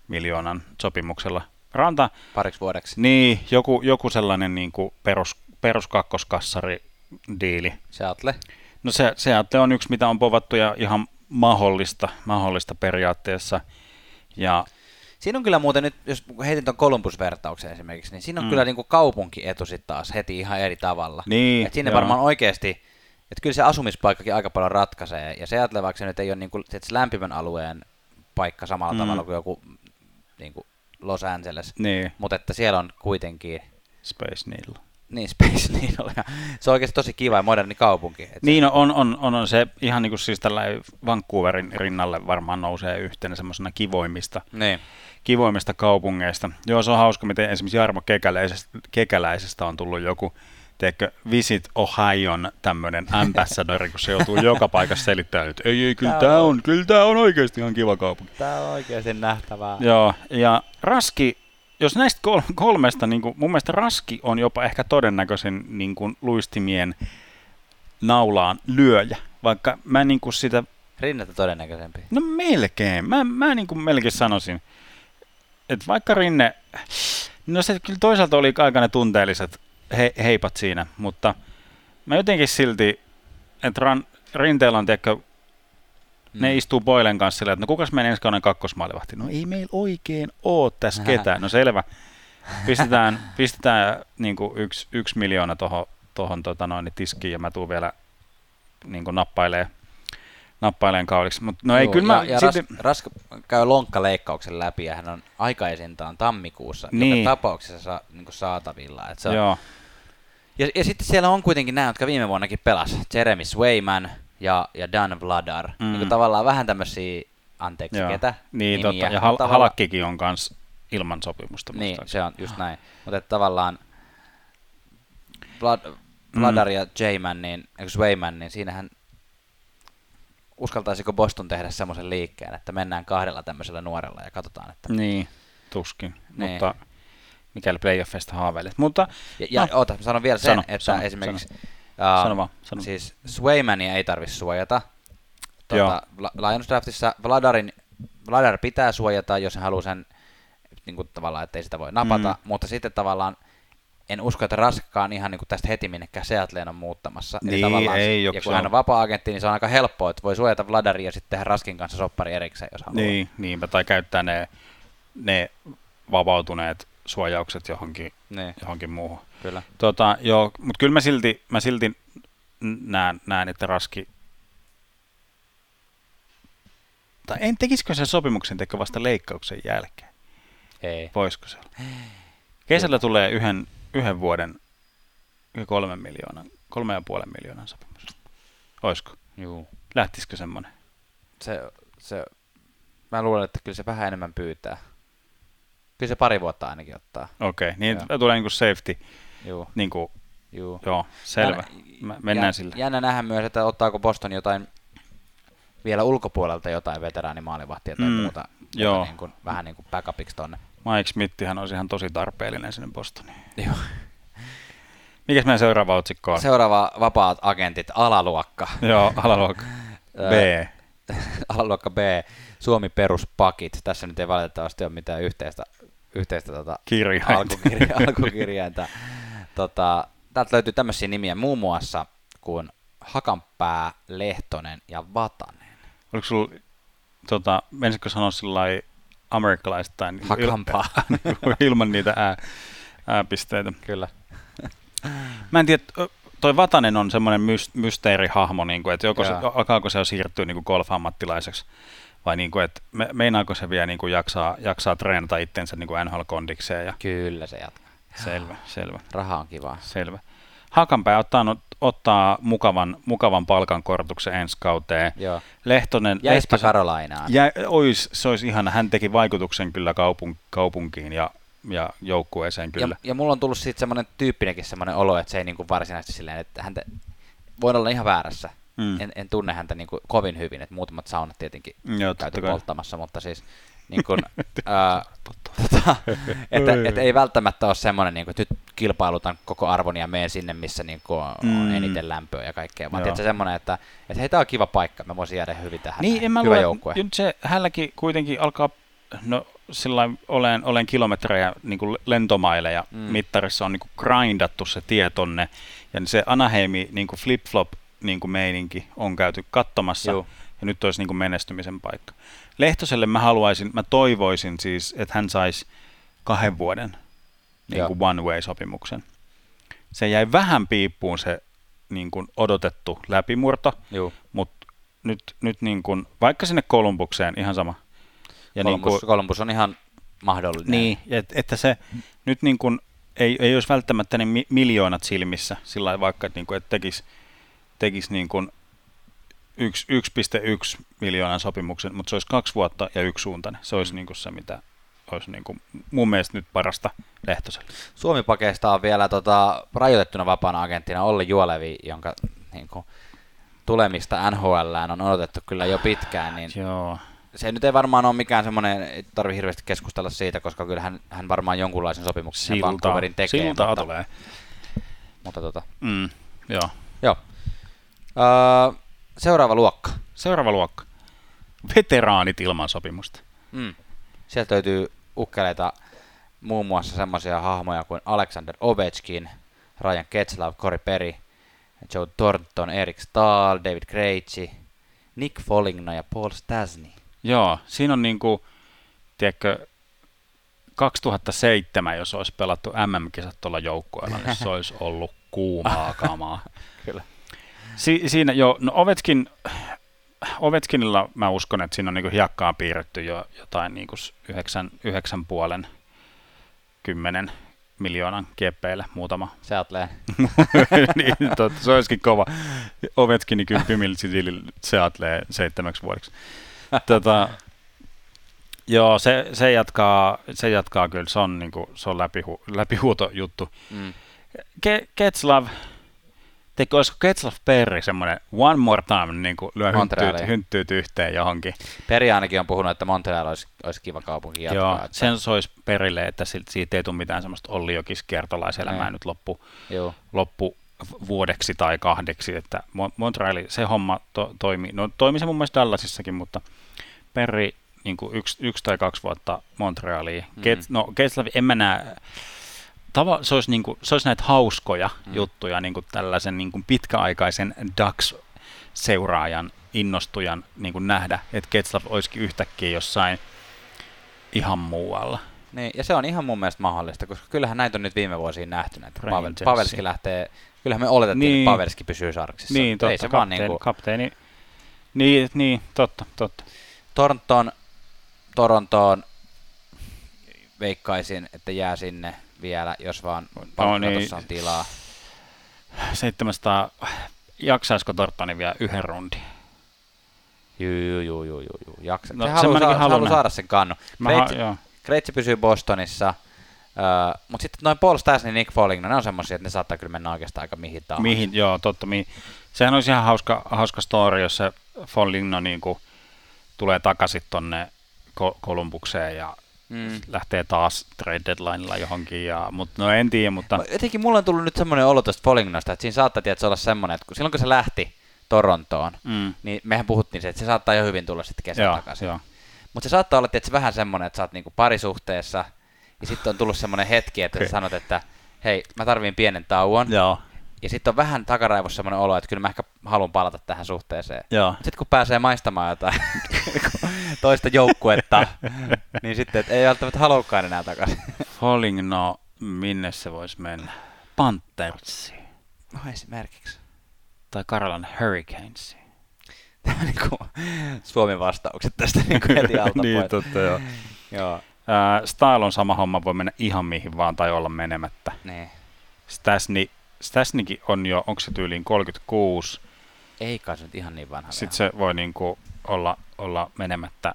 miljoonan sopimuksella. Ranta, Pariksi vuodeksi. niin, joku, joku sellainen niin kuin perus, perus kakkoskassari diili. Seattle. No se, se on yksi, mitä on povattu ja ihan mahdollista, mahdollista periaatteessa. Ja Siinä on kyllä muuten nyt, jos heitin tuon Columbus-vertauksen esimerkiksi, niin siinä on Mm. kyllä niin kuin kaupunkietu sitten taas heti ihan eri tavalla. Niin, Et sinne joo. varmaan oikeasti, että kyllä se asumispaikkakin aika paljon ratkaisee. Ja se ajattelee, vaikka se nyt ei ole niin kuin, se lämpimän alueen paikka samalla Mm. tavalla kuin joku niin kuin Los Angeles, niin, mutta että siellä on kuitenkin Space Needle. niin Space Needle. Se on oikeasti tosi kiva ja moderni kaupunki. Et Niin, no, on, on, on, on se ihan niin kuin siis tällä Vancouverin rinnalle varmaan nousee yhtenä semmoisena kivoimmista, Se, niin. Kivoimmista kaupungeista. Joo, se on hauska, miten esimerkiksi Jarmo Kekäläisestä, Kekäläisestä on tullut joku, teekö, Visit Ohio'n tämmöinen ambassadori, kun se joutuu joka paikassa selittämään, että ei, ei, kyllä tämä on- on, kyllä tämä on oikeasti ihan kiva kaupunki. Tämä on oikeasti nähtävää. Joo, ja Raski, jos näistä kol- kolmesta, niin kuin, mun mielestä Raski on jopa ehkä todennäköisin niin kuin, luistimien naulaan lyöjä, vaikka mä niin kuin sitä, Rinnettä todennäköisempi. no melkein, mä, mä niin kuin melkein sanoisin, että vaikka Rinne, no se kyllä toisaalta oli aika ne tunteelliset he, heipat siinä, mutta mä jotenkin silti, että ran, Rinteellä on, tiedätkö, ne Mm. istuu Boilen kanssa silleen, että no kukas menee ensi kauden kakkosmaalivahti? No ei meillä oikein oo tässä ketään. No selvä. Pistetään, pistetään niin kuin yksi, yksi miljoona tuohon tohon, tota noin, tiskiin ja mä tuun vielä niin kuin nappailee, nappaileen kaudiksi. Mutta no ei, Joo, kyllä mä ja, ja silti, Rask, Rask käy lonkkaleikkauksen läpi ja hän on aikaisintaan tammikuussa Niin. joka tapauksessa sa, niin saatavilla. Et se on, joo, ja, ja sitten siellä on kuitenkin nämä, jotka viime vuonnakin pelas. Jeremy Swayman ja, ja Dan Vladar. Mm. Mm. Niin tavallaan vähän tämmöisiä, anteeksi joo. ketä, Niin, nimiä. totta. Ja hal- Halakkikin on kans ilman sopimusta. Niin, se on just näin. Mutta tavallaan Vlad, Vladar ja J-Man, niin, Swayman, niin siinähän uskaltaisiko Boston tehdä semmoisen liikkeen, että mennään kahdella tämmöisellä nuorella ja katsotaan, että... Niin, tuskin. Niin. Mutta mikäli playoffeista haaveilet. Mutta Ja, ja No. oota, sanon vielä sen, Sano, että sano, esimerkiksi... Sano vaan, sano. Siis Swaymania ei tarvitse suojata. Tuota, La- Lions Draftissa Vladarin, Vladar pitää suojata, jos hän haluaa sen niin kuin tavallaan, ettei sitä voi napata, mm. mutta sitten tavallaan en usko, että Raskkaan ihan niin kuin tästä heti minnekään Seattleen on muuttamassa. Eli Niin, tavallaan, ei, ja kun se hän on- on vapaa-agentti, niin se on aika helppoa, että voi suojata Vladaria ja sitten tehdä Raskin kanssa soppari erikseen, jos haluaa. Niin, niinpä, tai käyttää ne, ne vapautuneet suojaukset johonkin, niin johonkin muuhun. kyllä. Tota, joo, mutta kyllä mä silti, mä silti näen, näen, että Raski, tai en tekisikö sen sopimuksen teko vasta leikkauksen jälkeen? Ei. Voisiko se olla? Kesällä tulee yhden, yhden vuoden kolmen miljoonan, kolme ja puolen miljoonan sopimus. Oisko? Juu. Lähtisikö semmoinen? Se, se, mä luulen, että kyllä se vähän enemmän pyytää. Kyllä se pari vuotta ainakin ottaa. Okei, okay, niin Joo. tulee niinku safety, Juu, niinku, juu. joo, selvä. Mä, mennään ja, sillä. Jännä nähdä myös, että ottaako Boston jotain vielä ulkopuolelta jotain veteraanimaalivahtia tai Mm, mm, muuta, joo. muuta niin kuin, vähän niin kuin backupiksi tonne. Mike Smithihän olisi ihan tosi tarpeellinen sinne Bostoniin. Joo. Mikäs meidän seuraava otsikko on? Seuraava vapaat agentit, alaluokka. Joo, alaluokka B. alaluokka B, Suomi peruspakit. Tässä nyt ei valitettavasti ole mitään yhteistä, yhteistä tota, Kirjainta. alkukirja, alkukirjainta. Tota, täältä löytyy tämmöisiä nimiä muun muassa kuin Hakanpää, Lehtonen ja Vatanen. Oliko sulla, tota, menisikö sanoa sillä lailla amerikkalaistain niin Hakanpää. ilman niitä ää, ääpisteitä? Kyllä. Mä en tiedä, toi Vatanen on semmoinen mys- mysteerihahmo, niin kuin, että joko se, alkaako se jo siirtyä niin golf-ammattilaiseksi, vai niin kuin, että me, meinaako se vielä niin kuin jaksaa, jaksaa treenata itsensä niin kuin NHL-kondikseen, ja Kyllä se jatkaa. selvä, selvä, Raha on kivaa. selvä. Hakanpää ottaa, ottaa mukavan, mukavan palkankorotuksen ensi kauteen. Joo. Lehtonen, Lehtosen- Karolainaan. Ja, ois, se olisi ihana. Hän teki vaikutuksen kyllä kaupun, kaupunkiin ja, ja joukkueeseen kyllä. Ja, ja mulla on tullut siitä semmoinen tyyppinenkin semmoinen olo, että se ei niinku varsinaisesti silleen, että häntä, voin olla ihan väärässä. Mm. En, en, tunne häntä niinku kovin hyvin, että muutamat saunat tietenkin Joo, käyty polttamassa, mutta siis niin kun, ää, tota, että, että, ei välttämättä ole semmoinen, niin kuin, että nyt kilpailutan koko arvoni ja menen sinne, missä niin kuin, on Mm. eniten lämpöä ja kaikkea, vaan Joo. tiedätkö, semmoinen, että, että hei, tämä on kiva paikka, mä voisin jäädä hyvin tähän. Niin, näin. en mä Hyvä joukkue. nyt se hänelläkin kuitenkin alkaa, no sillä olen, olen kilometrejä niin kuin lentomaileja, mm. Mittarissa on niin kuin grindattu se tie tonne, ja se Anaheimi niin kuin flip-flop niin kuin meininki on käyty katsomassa, Juu. ja nyt olisi niin kuin menestymisen paikka. Lehtoselle mä haluaisin, mä toivoisin siis, että hän saisi kahden vuoden niin kuin one-way-sopimuksen. Se jäi vähän piippuun se niin kuin odotettu läpimurto, Juu. mutta nyt, nyt niin kuin, vaikka sinne Kolumbukseen ihan sama. Ja Columbus, niin kuin, Columbus on ihan mahdollinen. Niin, et, että se nyt niin kuin, ei, ei olisi välttämättä mi- miljoonat silmissä, sillä vaikka, että, niin kuin, että tekisi tekis niin kuin 1,1 miljoonan sopimuksen, mutta se olisi kaksi vuotta ja yksi suuntainen. Se olisi mm. niin kuin se, mitä olisi niin kuin mun mielestä nyt parasta Lehtoselle. Suomi-pakeista on vielä tota, rajoitettuna vapaana agenttina Olli Juolevi, jonka niin kuin, tulemista NHL on odotettu kyllä jo pitkään, niin Joo. se nyt ei varmaan ole mikään semmoinen, ei tarvitse hirveästi keskustella siitä, koska kyllä hän, hän varmaan jonkunlaisen sopimuksen Silta, Vancouverin tekee. Siltaa mutta, tulee. Mutta tota. Mm, joo. Joo. Öö, seuraava luokka. Seuraava luokka. Veteraanit ilman sopimusta. Mm. Sieltä löytyy ukkeleita muun muassa semmoisia hahmoja kuin Alexander Ovechkin, Ryan Ketzlav, Corey Perry, Joe Thornton, Eric Stahl, David Krejci, Nick Foligno ja Paul Stasny. Joo, siinä on niinku, tiedätkö, 2007, jos olisi pelattu MM-kisat tuolla joukkueella, niin se olisi ollut kuumaa kamaa. Kyllä. Si- siinä jo, no Ovetskin, Ovetskinilla mä uskon, että siinä on niinku hiekkaan piirretty jo jotain niinku yhdeksän, yhdeksän puolen, kymmenen miljoonan keppeillä muutama. Seattle. niin, totta, se olisikin kova. Ovechkini 10 miljoonaa Seattle seitsemäksi vuodeksi. tota, joo, se, se, jatkaa, se jatkaa kyllä, se on, niinku, se on läpihu, läpihuuto juttu. Mm. Ke, Ketslav, Teikö, olisiko Ketslav Perri semmoinen one more time, niin kuin lyö hynttyyt, hynttyyt yhteen johonkin? Peri ainakin on puhunut, että Montreal olisi, olisi kiva kaupunki jatkaa. Joo, että... sen soisi Perille, että siitä ei tule mitään semmoista Olli Jokis kertolaiselämää nyt loppu, Joo. loppu vuodeksi tai kahdeksi, että Montreali, se homma to, toimi, no toimi se mun mielestä Dallasissakin, mutta Perri niin kuin yksi, yksi tai kaksi vuotta Montrealiin. Mm. Ket, no Ketslav, en mä näe, tava, se, olisi niin kuin, se olisi näitä hauskoja mm. juttuja niin kuin tällaisen niin kuin pitkäaikaisen Ducks-seuraajan, innostujan niin kuin nähdä, että Ketslav olisikin yhtäkkiä jossain ihan muualla. Niin, ja se on ihan mun mielestä mahdollista, koska kyllähän näitä on nyt viime vuosiin nähty, että Pavel, Pavelski lähtee, kyllähän me oletettiin, niin. että Pavelski pysyy sarksissa. Niin, totta, Ei se kapteeni, vaan niin kuin... kapteeni. Niin, niin, totta, totta. Torontoon, Torontoon veikkaisin, että jää sinne vielä, jos vaan no, niin. on tilaa. 700, jaksaisiko Tortoni vielä yhden rundin? Juu, juu, juu, juu, juu. Jaksa. No, se haluaa, saa, haluaa saada sen kannu. Kreitsi, Kreitsi pysyy Bostonissa, Uh, mutta sitten noin Paul Stasny ja Nick Foligno, ne on semmoisia, että ne saattaa kyllä mennä oikeastaan aika mihin tahansa. Mihin, joo, totta. Mihin. Sehän olisi ihan hauska, hauska story, jos se Foligno niin kuin, tulee takaisin tonne Kolumbukseen ja mm. lähtee taas trade deadlinella johonkin, ja, mutta no en tiedä, mutta... Jotenkin mulla on tullut nyt semmoinen olo tästä Folignosta, että siinä saattaa tietysti olla semmoinen, että kun, silloin kun se lähti Torontoon, mm. niin mehän puhuttiin se, että se saattaa jo hyvin tulla sitten kesän takaisin. Mutta se saattaa olla tietysti vähän semmoinen, että sä oot niinku parisuhteessa, ja sitten on tullut semmoinen hetki, että okay. sä sanot, että hei, mä tarviin pienen tauon. Joo. Ja sitten on vähän takaraivossa semmoinen olo, että kyllä mä ehkä haluan palata tähän suhteeseen. Sitten kun pääsee maistamaan jotain toista joukkuetta, niin sitten et ei välttämättä halukaan enää takaisin. Falling, no minne se voisi mennä? Panthersiin. No esimerkiksi. Tai Carolan Hurricanesiin. Tämä on niin kuin Suomen vastaukset tästä niin kuin heti alta niin, totta joo. joo. Uh, Style on sama homma, voi mennä ihan mihin vaan tai olla menemättä. Niin. Stasny, Stasnikin on jo, onko se tyyliin 36? Ei kai se nyt ihan niin vanha. Sitten se voi niinku olla, olla menemättä.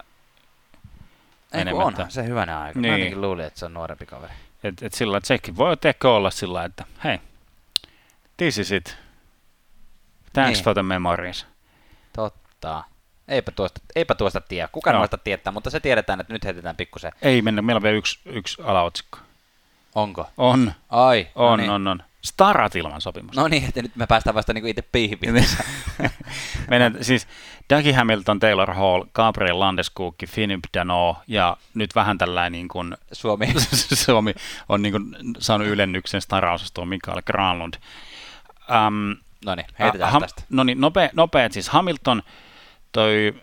Ei menemättä. onhan se hyvänä aika. Niin. Mä ainakin luulin, että se on nuorempi kaveri. Et, et sillä, sekin voi ehkä olla sillä, että hei, this is it. Thanks niin. for the memories. Totta. Eipä tuosta, eipä tuosta tiedä. Kuka no. noista tietää, mutta se tiedetään, että nyt heitetään pikkusen. Ei mennä, meillä on vielä yksi, yksi alaotsikko. Onko? On. Ai. On, no niin. on, on. Starat ilman sopimus. No niin, että nyt me päästään vasta niinku itse piihin. Meidän, siis Dougie Hamilton, Taylor Hall, Gabriel Landeskog, Philip Dano ja nyt vähän tällainen niin kuin Suomi. Suomi on niin kuin saanut ylennyksen Stara-osastoon Mikael Granlund. Um, no niin, heitetään äh, ham, tästä. No niin, nopea, nopea, siis Hamilton, toi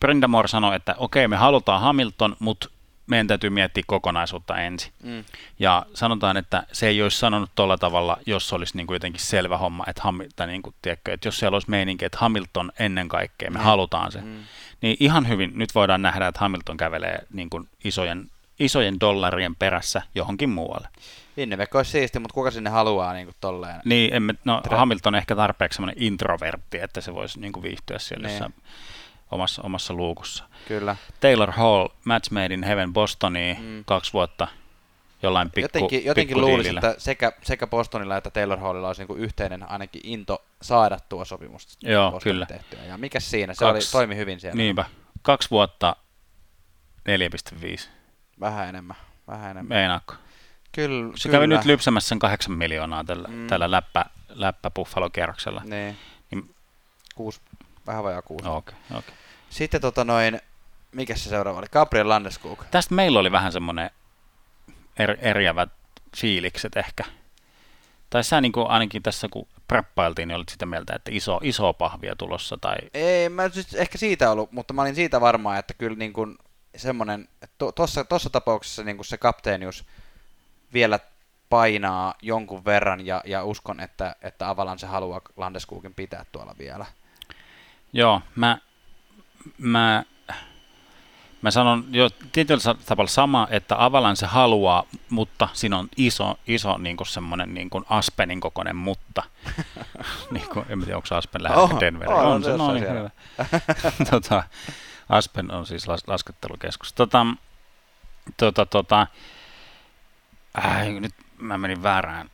Brindamore sanoi, että okei, me halutaan Hamilton, mutta meidän täytyy miettiä kokonaisuutta ensin. Mm. Ja sanotaan, että se ei olisi sanonut tuolla tavalla, jos olisi niin kuin jotenkin selvä homma, että, Ham, tai niin kuin, tiedätkö, että jos siellä olisi meininki, että Hamilton ennen kaikkea, me Mm. halutaan se. Mm. Niin ihan hyvin nyt voidaan nähdä, että Hamilton kävelee niin kuin isojen, isojen dollarien perässä johonkin muualle. Vinnevekko olisi siisti, mutta kuka sinne haluaa niin kuin tolleen? Niin, emme, no, Hamilton on ehkä tarpeeksi semmoinen introvertti, että se voisi niin kuin viihtyä siellä Niin. jossain omassa, omassa luukussa. Kyllä. Taylor Hall, Match Made in Heaven Bostoniin, Mm. kaksi vuotta jollain pikku, jotenkin jotenkin pikku luulisin, että sekä, sekä Bostonilla että Taylor Hallilla olisi niin yhteinen ainakin into saada tuo sopimus Joo, kyllä. tehtyä. Ja mikä siinä? Se Kaksi- oli, toimi hyvin siellä. Niinpä. Kaksi vuotta 4,5. Vähän enemmän. Vähän enemmän. Meinaako? Kyllä, Se kyllä. kävi nyt lypsämässä sen kahdeksan miljoonaa tällä, Mm. tällä läppä, läppä Buffalo-kierroksella. Niin. Niin- Kuusi, vähän vajaa kuusi. Okei, okay, okay. Sitten tota noin, mikä se seuraava oli? Gabriel Landeskog. Tästä meillä oli vähän semmoinen er, eriävät fiilikset ehkä. Tai sä niin kuin ainakin tässä kun preppailtiin, niin olit sitä mieltä, että iso, iso pahvia tulossa. Tai... Ei, mä siis ehkä siitä ollut, mutta mä olin siitä varma, että kyllä niin kuin semmoinen, tuossa tossa tapauksessa niin kuin se kapteenius vielä painaa jonkun verran ja, ja uskon, että, että Avalan se haluaa Landeskogin pitää tuolla vielä. Joo, mä, mä, mä sanon jo tietyllä tavalla sama, että Avalan se haluaa, mutta siinä on iso, iso niin kuin semmoinen niin kuin Aspenin kokoinen mutta. niin kuin, en tiedä, onko Aspen lähellä On, Denveriä. on, on, se se, no niin, hyvä. tota, Aspen on siis las, laskettelukeskus. Tota, tota, tota, äh, nyt mä menin väärään,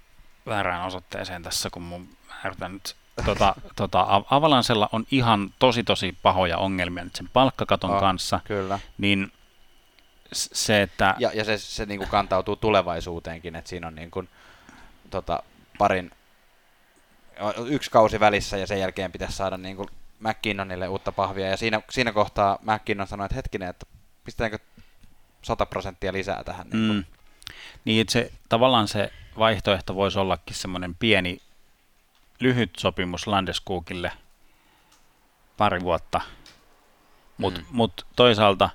väärään osoitteeseen tässä, kun mun mä yritän nyt tota, tota, Av- Avalansella on ihan tosi tosi pahoja ongelmia nyt sen palkkakaton On, kanssa, Kyllä. niin se, että Ja, ja se, se niin kuin kantautuu tulevaisuuteenkin, että siinä on niin kuin, tota, parin, yksi kausi välissä ja sen jälkeen pitäisi saada niin kuin McKinnonille uutta pahvia. Ja siinä, siinä kohtaa McKinnon sanoi, että hetkinen, että pistetäänkö 100 prosenttia lisää tähän. Niin kuin. mm, niin että se, tavallaan se vaihtoehto voisi ollakin semmoinen pieni lyhyt sopimus Landeskukille pari vuotta, mutta Mm. mut toisaalta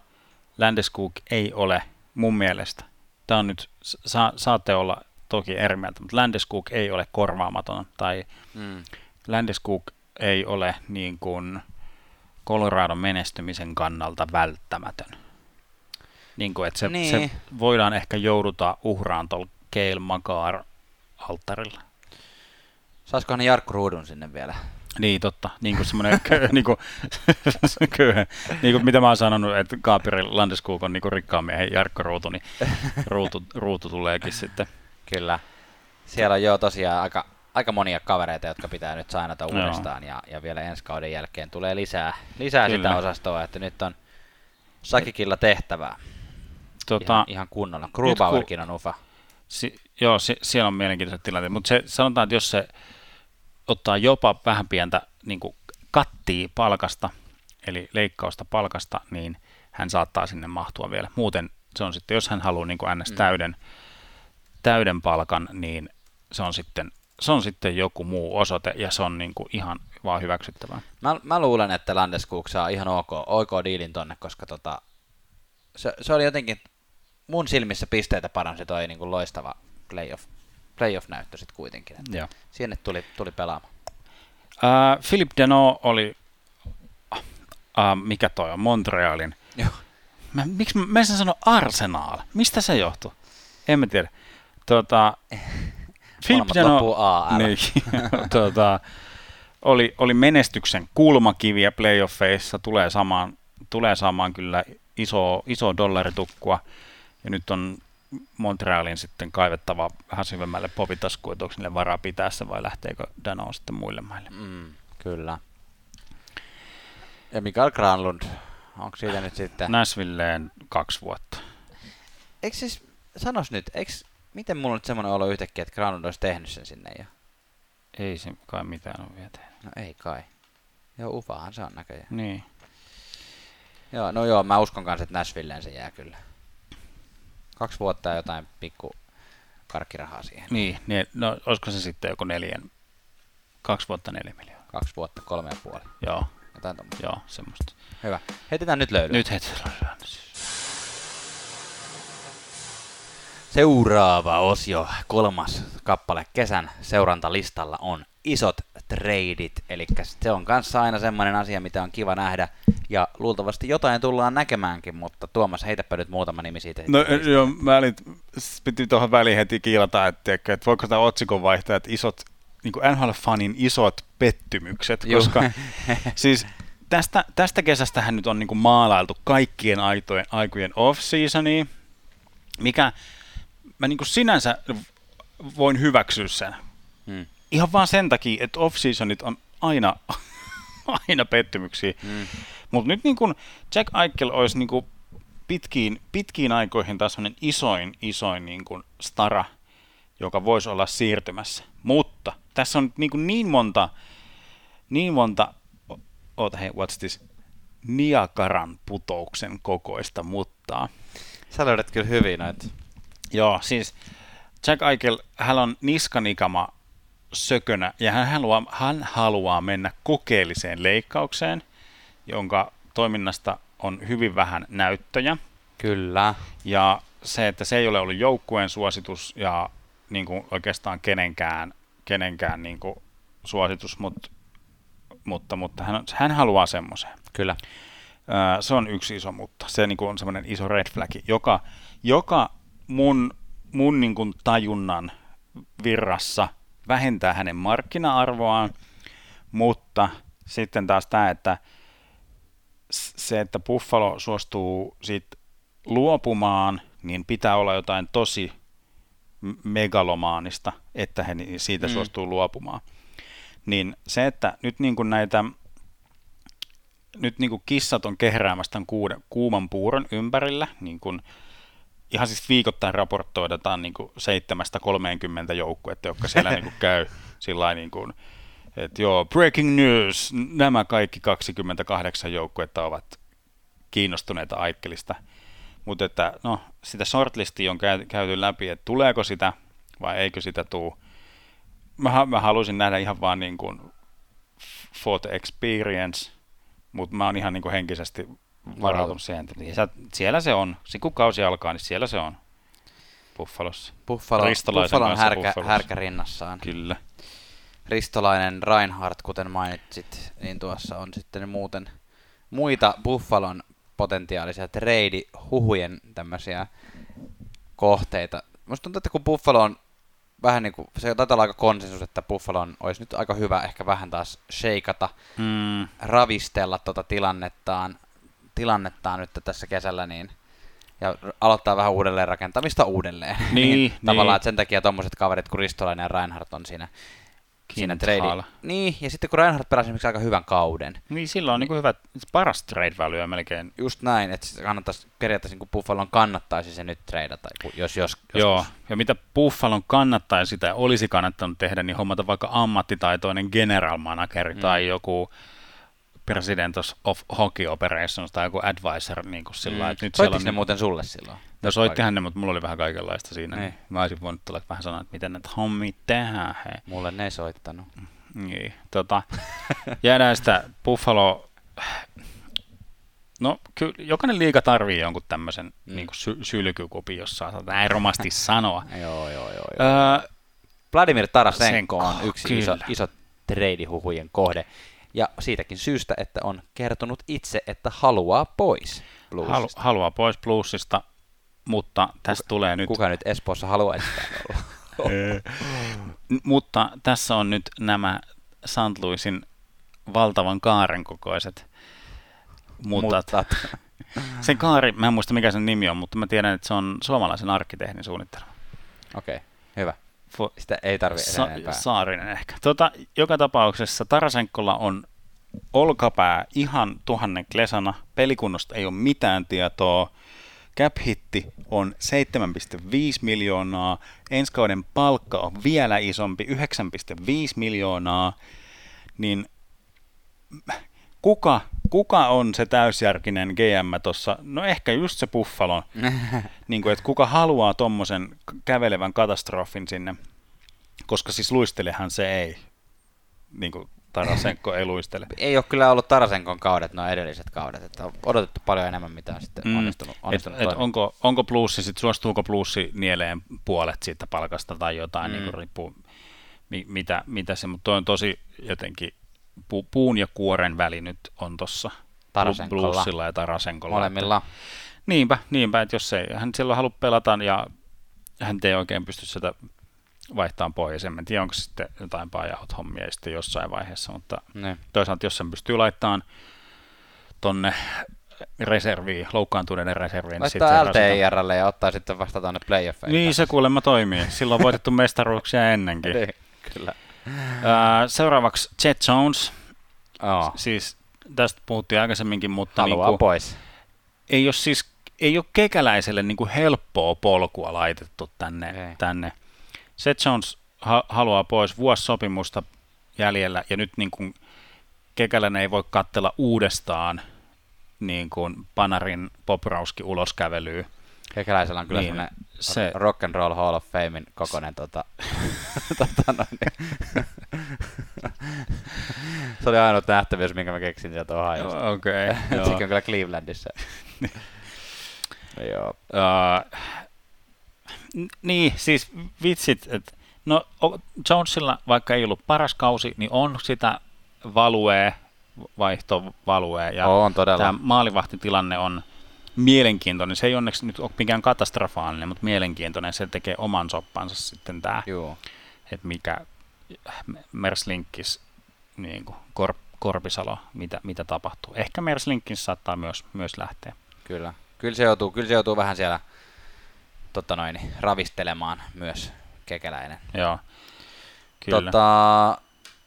Landeskuk ei ole mun mielestä, tämä on nyt, sa, saatte olla toki eri mieltä, mutta Landeskuk ei ole korvaamaton tai Mm. Landeskuk ei ole niin kuin Coloradon menestymisen kannalta välttämätön. Niin kuin, että se, Niin. se voidaan ehkä jouduta uhraan tuolla Keil Makar alttarilla. Saisikohan ne Jarkko Ruudun sinne vielä? Niin, totta. Niin kuin semmoinen kö, niin kuin, köyhä. Niin kuin mitä mä oon sanonut, että Gabriel Landeskuk on niin kuin rikkaan miehen Jarkko Ruutu, niin ruutu, ruutu tuleekin sitten. Kyllä. Siellä on jo tosiaan aika, aika monia kavereita, jotka pitää nyt sainata Joo. uudestaan ja, ja vielä ensi kauden jälkeen tulee lisää, lisää sitä Kyllä. osastoa, että nyt on Sakikilla tehtävää Tota, ihan, ihan kunnolla. Grubauerkin on ufa. Si- joo, si- siellä on mielenkiintoiset tilanteet, mutta se, sanotaan, että jos se ottaa jopa vähän pientä niin kuin kattia palkasta, eli leikkausta palkasta, niin hän saattaa sinne mahtua vielä. Muuten se on sitten, jos hän haluaa niin kuin ns. Mm. Täyden, täyden palkan, niin se on sitten se on sitten joku muu osoite ja se on niin kuin ihan vaan hyväksyttävää. Mä, mä luulen, että Landeskog saa ihan ok, ok diilin tonne, koska tota, se, se oli jotenkin mun silmissä pisteitä paransi toi niin kuin loistava playoff, playoff-näyttö sitten kuitenkin. Että Joo. sinne tuli, tuli pelaamaan. Uh, Philip Deno oli, uh, mikä toi on, Montrealin. Joo. Mä, miksi mä, mä en sano Arsenal? Mistä se johtuu? En mä tiedä. Tota, Molemmat loppuu AL. niin, tota, oli, oli menestyksen kulmakiviä playoffeissa, tulee saamaan, tulee saamaan kyllä iso, iso dollaritukkua. Ja nyt on Montrealin sitten kaivettava vähän syvemmälle popitaskuun, että onko niille varaa pitää se vai lähteekö Dano sitten muille maille. Mm, kyllä. Ja Mikael Granlund, onko siitä nyt sitten... Nashvilleen kaksi vuotta. Eikö siis, sanos nyt, eikö, miten mulla on nyt semmoinen olo yhtäkkiä, että Granlund olisi tehnyt sen sinne jo? Ei se kai mitään ole vielä tehnyt. No ei kai. Joo, ufahan se on näköjään. Niin. Joo, no joo, mä uskon kanssa, että Nashvilleen se jää kyllä. Kaksi vuotta ja jotain pikku karkkirahaa siihen. Niin, niin, no olisiko se sitten joku neljän, kaksi vuotta neljä miljoonaa. Kaksi vuotta, kolme ja puoli. Joo, Jotain tommoista. Joo, semmoista. Hyvä. Heitetään nyt löydy. Nyt heti. Seuraava osio, kolmas kappale kesän seurantalistalla on isot treidit, eli se on kanssa aina semmoinen asia, mitä on kiva nähdä, ja luultavasti jotain tullaan näkemäänkin, mutta Tuomas, heitäpä nyt muutama nimi siitä. No joo, mä olin, piti tuohon väliin heti kiilata, että, että voiko tämä otsikon vaihtaa, että isot, niin NHL-fanin isot pettymykset, Juu. koska siis tästä, tästä kesästähän nyt on niin kuin maalailtu kaikkien aitojen, aikojen off-seasonia, mikä mä niin kuin sinänsä voin hyväksyä sen. Hmm. Ihan vaan sen takia, että off-seasonit on aina, aina pettymyksiä. Mm. Mutta nyt niin kun Jack Eichel olisi niin kun pitkiin, pitkiin aikoihin taas isoin, isoin niin kun stara, joka voisi olla siirtymässä. Mutta tässä on nyt niin, niin monta, niin monta, oota hei, what's this, Niakaran putouksen kokoista muttaa. Sä löydät kyllä hyvin noita. Joo, siis Jack Eichel, hän on niskanikama sökönä ja hän haluaa, hän haluaa mennä kokeelliseen leikkaukseen, jonka toiminnasta on hyvin vähän näyttöjä. Kyllä. Ja se, että se ei ole ollut joukkueen suositus ja niin kuin oikeastaan kenenkään, kenenkään niin kuin suositus, mutta, mutta, mutta hän, hän haluaa semmoisen. Kyllä. Se on yksi iso mutta. Se niin kuin on semmoinen iso red flag, joka, joka mun, mun niin kuin tajunnan virrassa vähentää hänen markkina-arvoaan, mutta sitten taas tämä, että se, että Buffalo suostuu siitä luopumaan, niin pitää olla jotain tosi megalomaanista, että he siitä mm. suostuu luopumaan. Niin se, että nyt niin kuin näitä nyt niin kuin kissat on kehräämässä tämän kuuden, kuuman puuron ympärillä, niin kuin ihan siis viikoittain raportoidaan niin kuin 7-30 joukkuetta, jotka siellä niin kuin käy sillä niin kuin, että joo, breaking news, nämä kaikki 28 joukkuetta ovat kiinnostuneita Aikkelista. Mutta että no, sitä shortlistia on käy, käyty läpi, että tuleeko sitä vai eikö sitä tuu. Mä, mä haluaisin nähdä ihan vaan niin kuin for the experience, mutta mä oon ihan niin kuin henkisesti varautunut siihen, siellä, siellä se on. Sitten kun kausi alkaa, niin siellä se on. Buffalossa. Buffalo, Ristolaisen Buffalo on kanssa härkä, Buffalossa. härkä rinnassaan. Kyllä. Ristolainen Reinhardt, kuten mainitsit, niin tuossa on sitten muuten muita Buffalon potentiaalisia trade-huhujen tämmöisiä kohteita. Musta tuntuu, että kun Buffalo on vähän niin kuin, se taitaa olla aika konsensus, että Buffalon olisi nyt aika hyvä ehkä vähän taas sheikata, Mm, ravistella tota tilannettaan, tilannettaan nyt tässä kesällä, niin ja aloittaa vähän uudelleen rakentamista uudelleen. Niin, Tavallaan, niin. että sen takia tommoset kaverit kuin Ristolainen ja Reinhardt on siinä, siinä trade. Niin, ja sitten kun Reinhardt pelasi esimerkiksi aika hyvän kauden, niin silloin on niin kuin hyvä, paras trade value melkein. just näin, että se kannattaisi, periaatteessa niin Buffalon kannattaisi se nyt treidata, jos, jos, jos Joo, ja mitä Buffalon kannattaa sitä olisi kannattanut tehdä, niin hommata vaikka ammattitaitoinen general manager mm. tai joku president of hockey operations tai joku advisor niin kuin sillä mm. että nyt Soittiko ne niin, muuten sulle silloin? No soittihan ne, mutta mulla oli vähän kaikenlaista siinä. Niin. Niin. Mä olisin voinut tulla vähän sanoa, että miten näitä hommia tehdään. Hei. Mulle ne ei soittanut. Niin, tota, jäädään sitä Buffalo... No, kyllä jokainen liiga tarvii jonkun tämmöisen Mm. niin sy- sylkykupin, jos saa näin romasti sanoa. joo, joo, joo. joo. Öö, Vladimir Tarasenko Senko, on yksi iso, kyllä. iso treidihuhujen kohde. Ja siitäkin syystä, että on kertonut itse, että haluaa pois halu, Bluesista. haluaa pois bluesista, mutta tästä tulee nyt... Kuka nyt Espoossa haluaisi olla? Mutta tässä on nyt nämä St. Louisin valtavan kaaren kokoiset mutat. Mutta Sen kaari, mä en muista mikä sen nimi on, mutta mä tiedän, että se on suomalaisen arkkitehdin suunnittelema. okei, okay, hyvä. Sitä ei tarvitse Sa- enempää. Saarinen ehkä. Tota, joka tapauksessa Tarasenkolla on olkapää ihan tuhannen klesana. Pelikunnosta ei ole mitään tietoa. Cap hitti on 7,5 miljoonaa. Ensi kauden palkka on vielä isompi, 9,5 miljoonaa. Niin kuka, kuka on se täysjärkinen GM tuossa? No ehkä just se Buffalo. niin kuin, että kuka haluaa tuommoisen kävelevän katastrofin sinne, koska siis luistelehan se ei niin kuin Tarasenko ei luistele. Ei ole kyllä ollut Tarasenkon kaudet, nuo edelliset kaudet, että on odotettu paljon enemmän, mitä on sitten Mm. onnistunut, Et, onnistunut et toimimaan. onko, onko plussi, sit suostuuko plussi nieleen puolet siitä palkasta tai jotain, Mm. niin riippuu mi, mitä, mitä se, mutta toi on tosi jotenkin, pu, puun ja kuoren väli nyt on tossa Tarasenkolla. Bluesilla ja Tarasenkolla. Molemmilla. Että, niinpä, niinpä, että jos ei hän silloin halua pelata ja hän ei oikein pysty sitä vaihtamaan pois. En mä tiedä, onko sitten jotain pajaut hommia sitten jossain vaiheessa, mutta Niin. toisaalta jos sen pystyy laittamaan tonne reserviin, loukkaantuneiden reserviin, niin Laittaa rasittaa. LTIRlle ja ottaa sitten vasta tuonne playoffeihin. Niin se kuulemma toimii. Silloin on voitettu mestaruuksia ennenkin. Niin, kyllä. Seuraavaksi Chet Jones. Oh, Siis tästä puhuttiin aikaisemminkin, mutta haluaa niinku, pois. ei ole siis ei ole kekäläiselle niinku helppoa polkua laitettu tänne. Ei. tänne. Seth Jones ha- haluaa pois vuosisopimusta jäljellä ja nyt niin kuin kekäläinen ei voi katsella uudestaan niin kuin Panarin Poprauski uloskävelyä. Kekäläisellä on kyllä Niin, se- Rock and Roll Hall of Famein kokoinen tota, tota noin, niin. Se oli ainut nähtävyys, minkä mä keksin sieltä Ohiosta. Okei, okay, Sekin on kyllä Clevelandissa. Joo. Uh, niin, siis vitsit, että no Jonesilla, vaikka ei ollut paras kausi, niin on sitä valuee, vaihtovaluee, ja On todella. tämä maalivahtitilanne on mielenkiintoinen. Se ei onneksi nyt ole mikään katastrofaalinen, mutta mielenkiintoinen. Se tekee oman soppansa sitten tämä, Joo. että mikä Merslinkis, niin kuin Kor, Korpisalo, mitä, mitä tapahtuu. Ehkä Merslinkis saattaa myös, myös lähteä. Kyllä. Kyllä se joutuu, kyllä se joutuu vähän siellä tota noin, ravistelemaan myös kekäläinen. Joo, kyllä. Tota,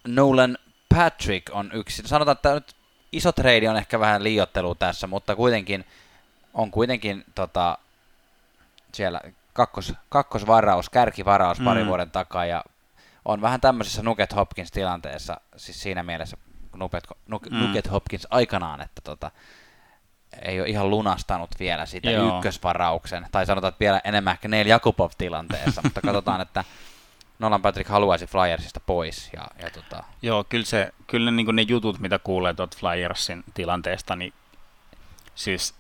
Nolan Patrick on yksi. Sanotaan, että nyt iso trade on ehkä vähän liiottelu tässä, mutta kuitenkin on kuitenkin tota, siellä kakkos, kakkosvaraus, kärkivaraus pari Mm. vuoden takaa ja on vähän tämmöisessä Nuket Hopkins tilanteessa, siis siinä mielessä Nuket, Nuk, Mm. Nuket Hopkins aikanaan, että tota, ei ole ihan lunastanut vielä sitä Joo. ykkösvarauksen, tai sanotaan, että vielä enemmän ehkä Neil Jakubov tilanteessa, mutta katsotaan, että Nolan Patrick haluaisi Flyersista pois. Ja, ja tota, Joo, kyllä, se, kyllä ne, niin ne jutut, mitä kuulee tuot Flyersin tilanteesta, niin siis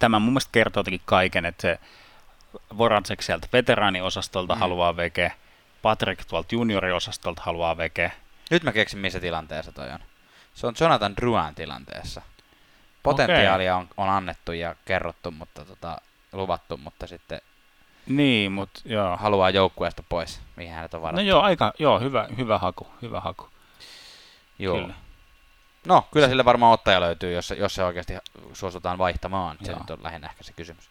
tämä mun mielestä kertoo jotenkin kaiken, että se Voracek sieltä veteraaniosastolta Mm. haluaa veke, Patrick tuolta junioriosastolta haluaa veke. nyt mä keksin, missä tilanteessa toi on. Se on Jonathan Druan tilanteessa. Potentiaalia on, on annettu ja kerrottu, mutta tota, luvattu, mutta sitten Niin, mutta joo. haluaa joukkueesta pois, mihin hänet on varattu. No joo, aika, joo, hyvä, hyvä haku, hyvä haku. Joo. Kyllä. No, kyllä sille varmaan ottaja löytyy, jos, jos se oikeasti suostutaan vaihtamaan. Se Joo. nyt on lähinnä ehkä se kysymys.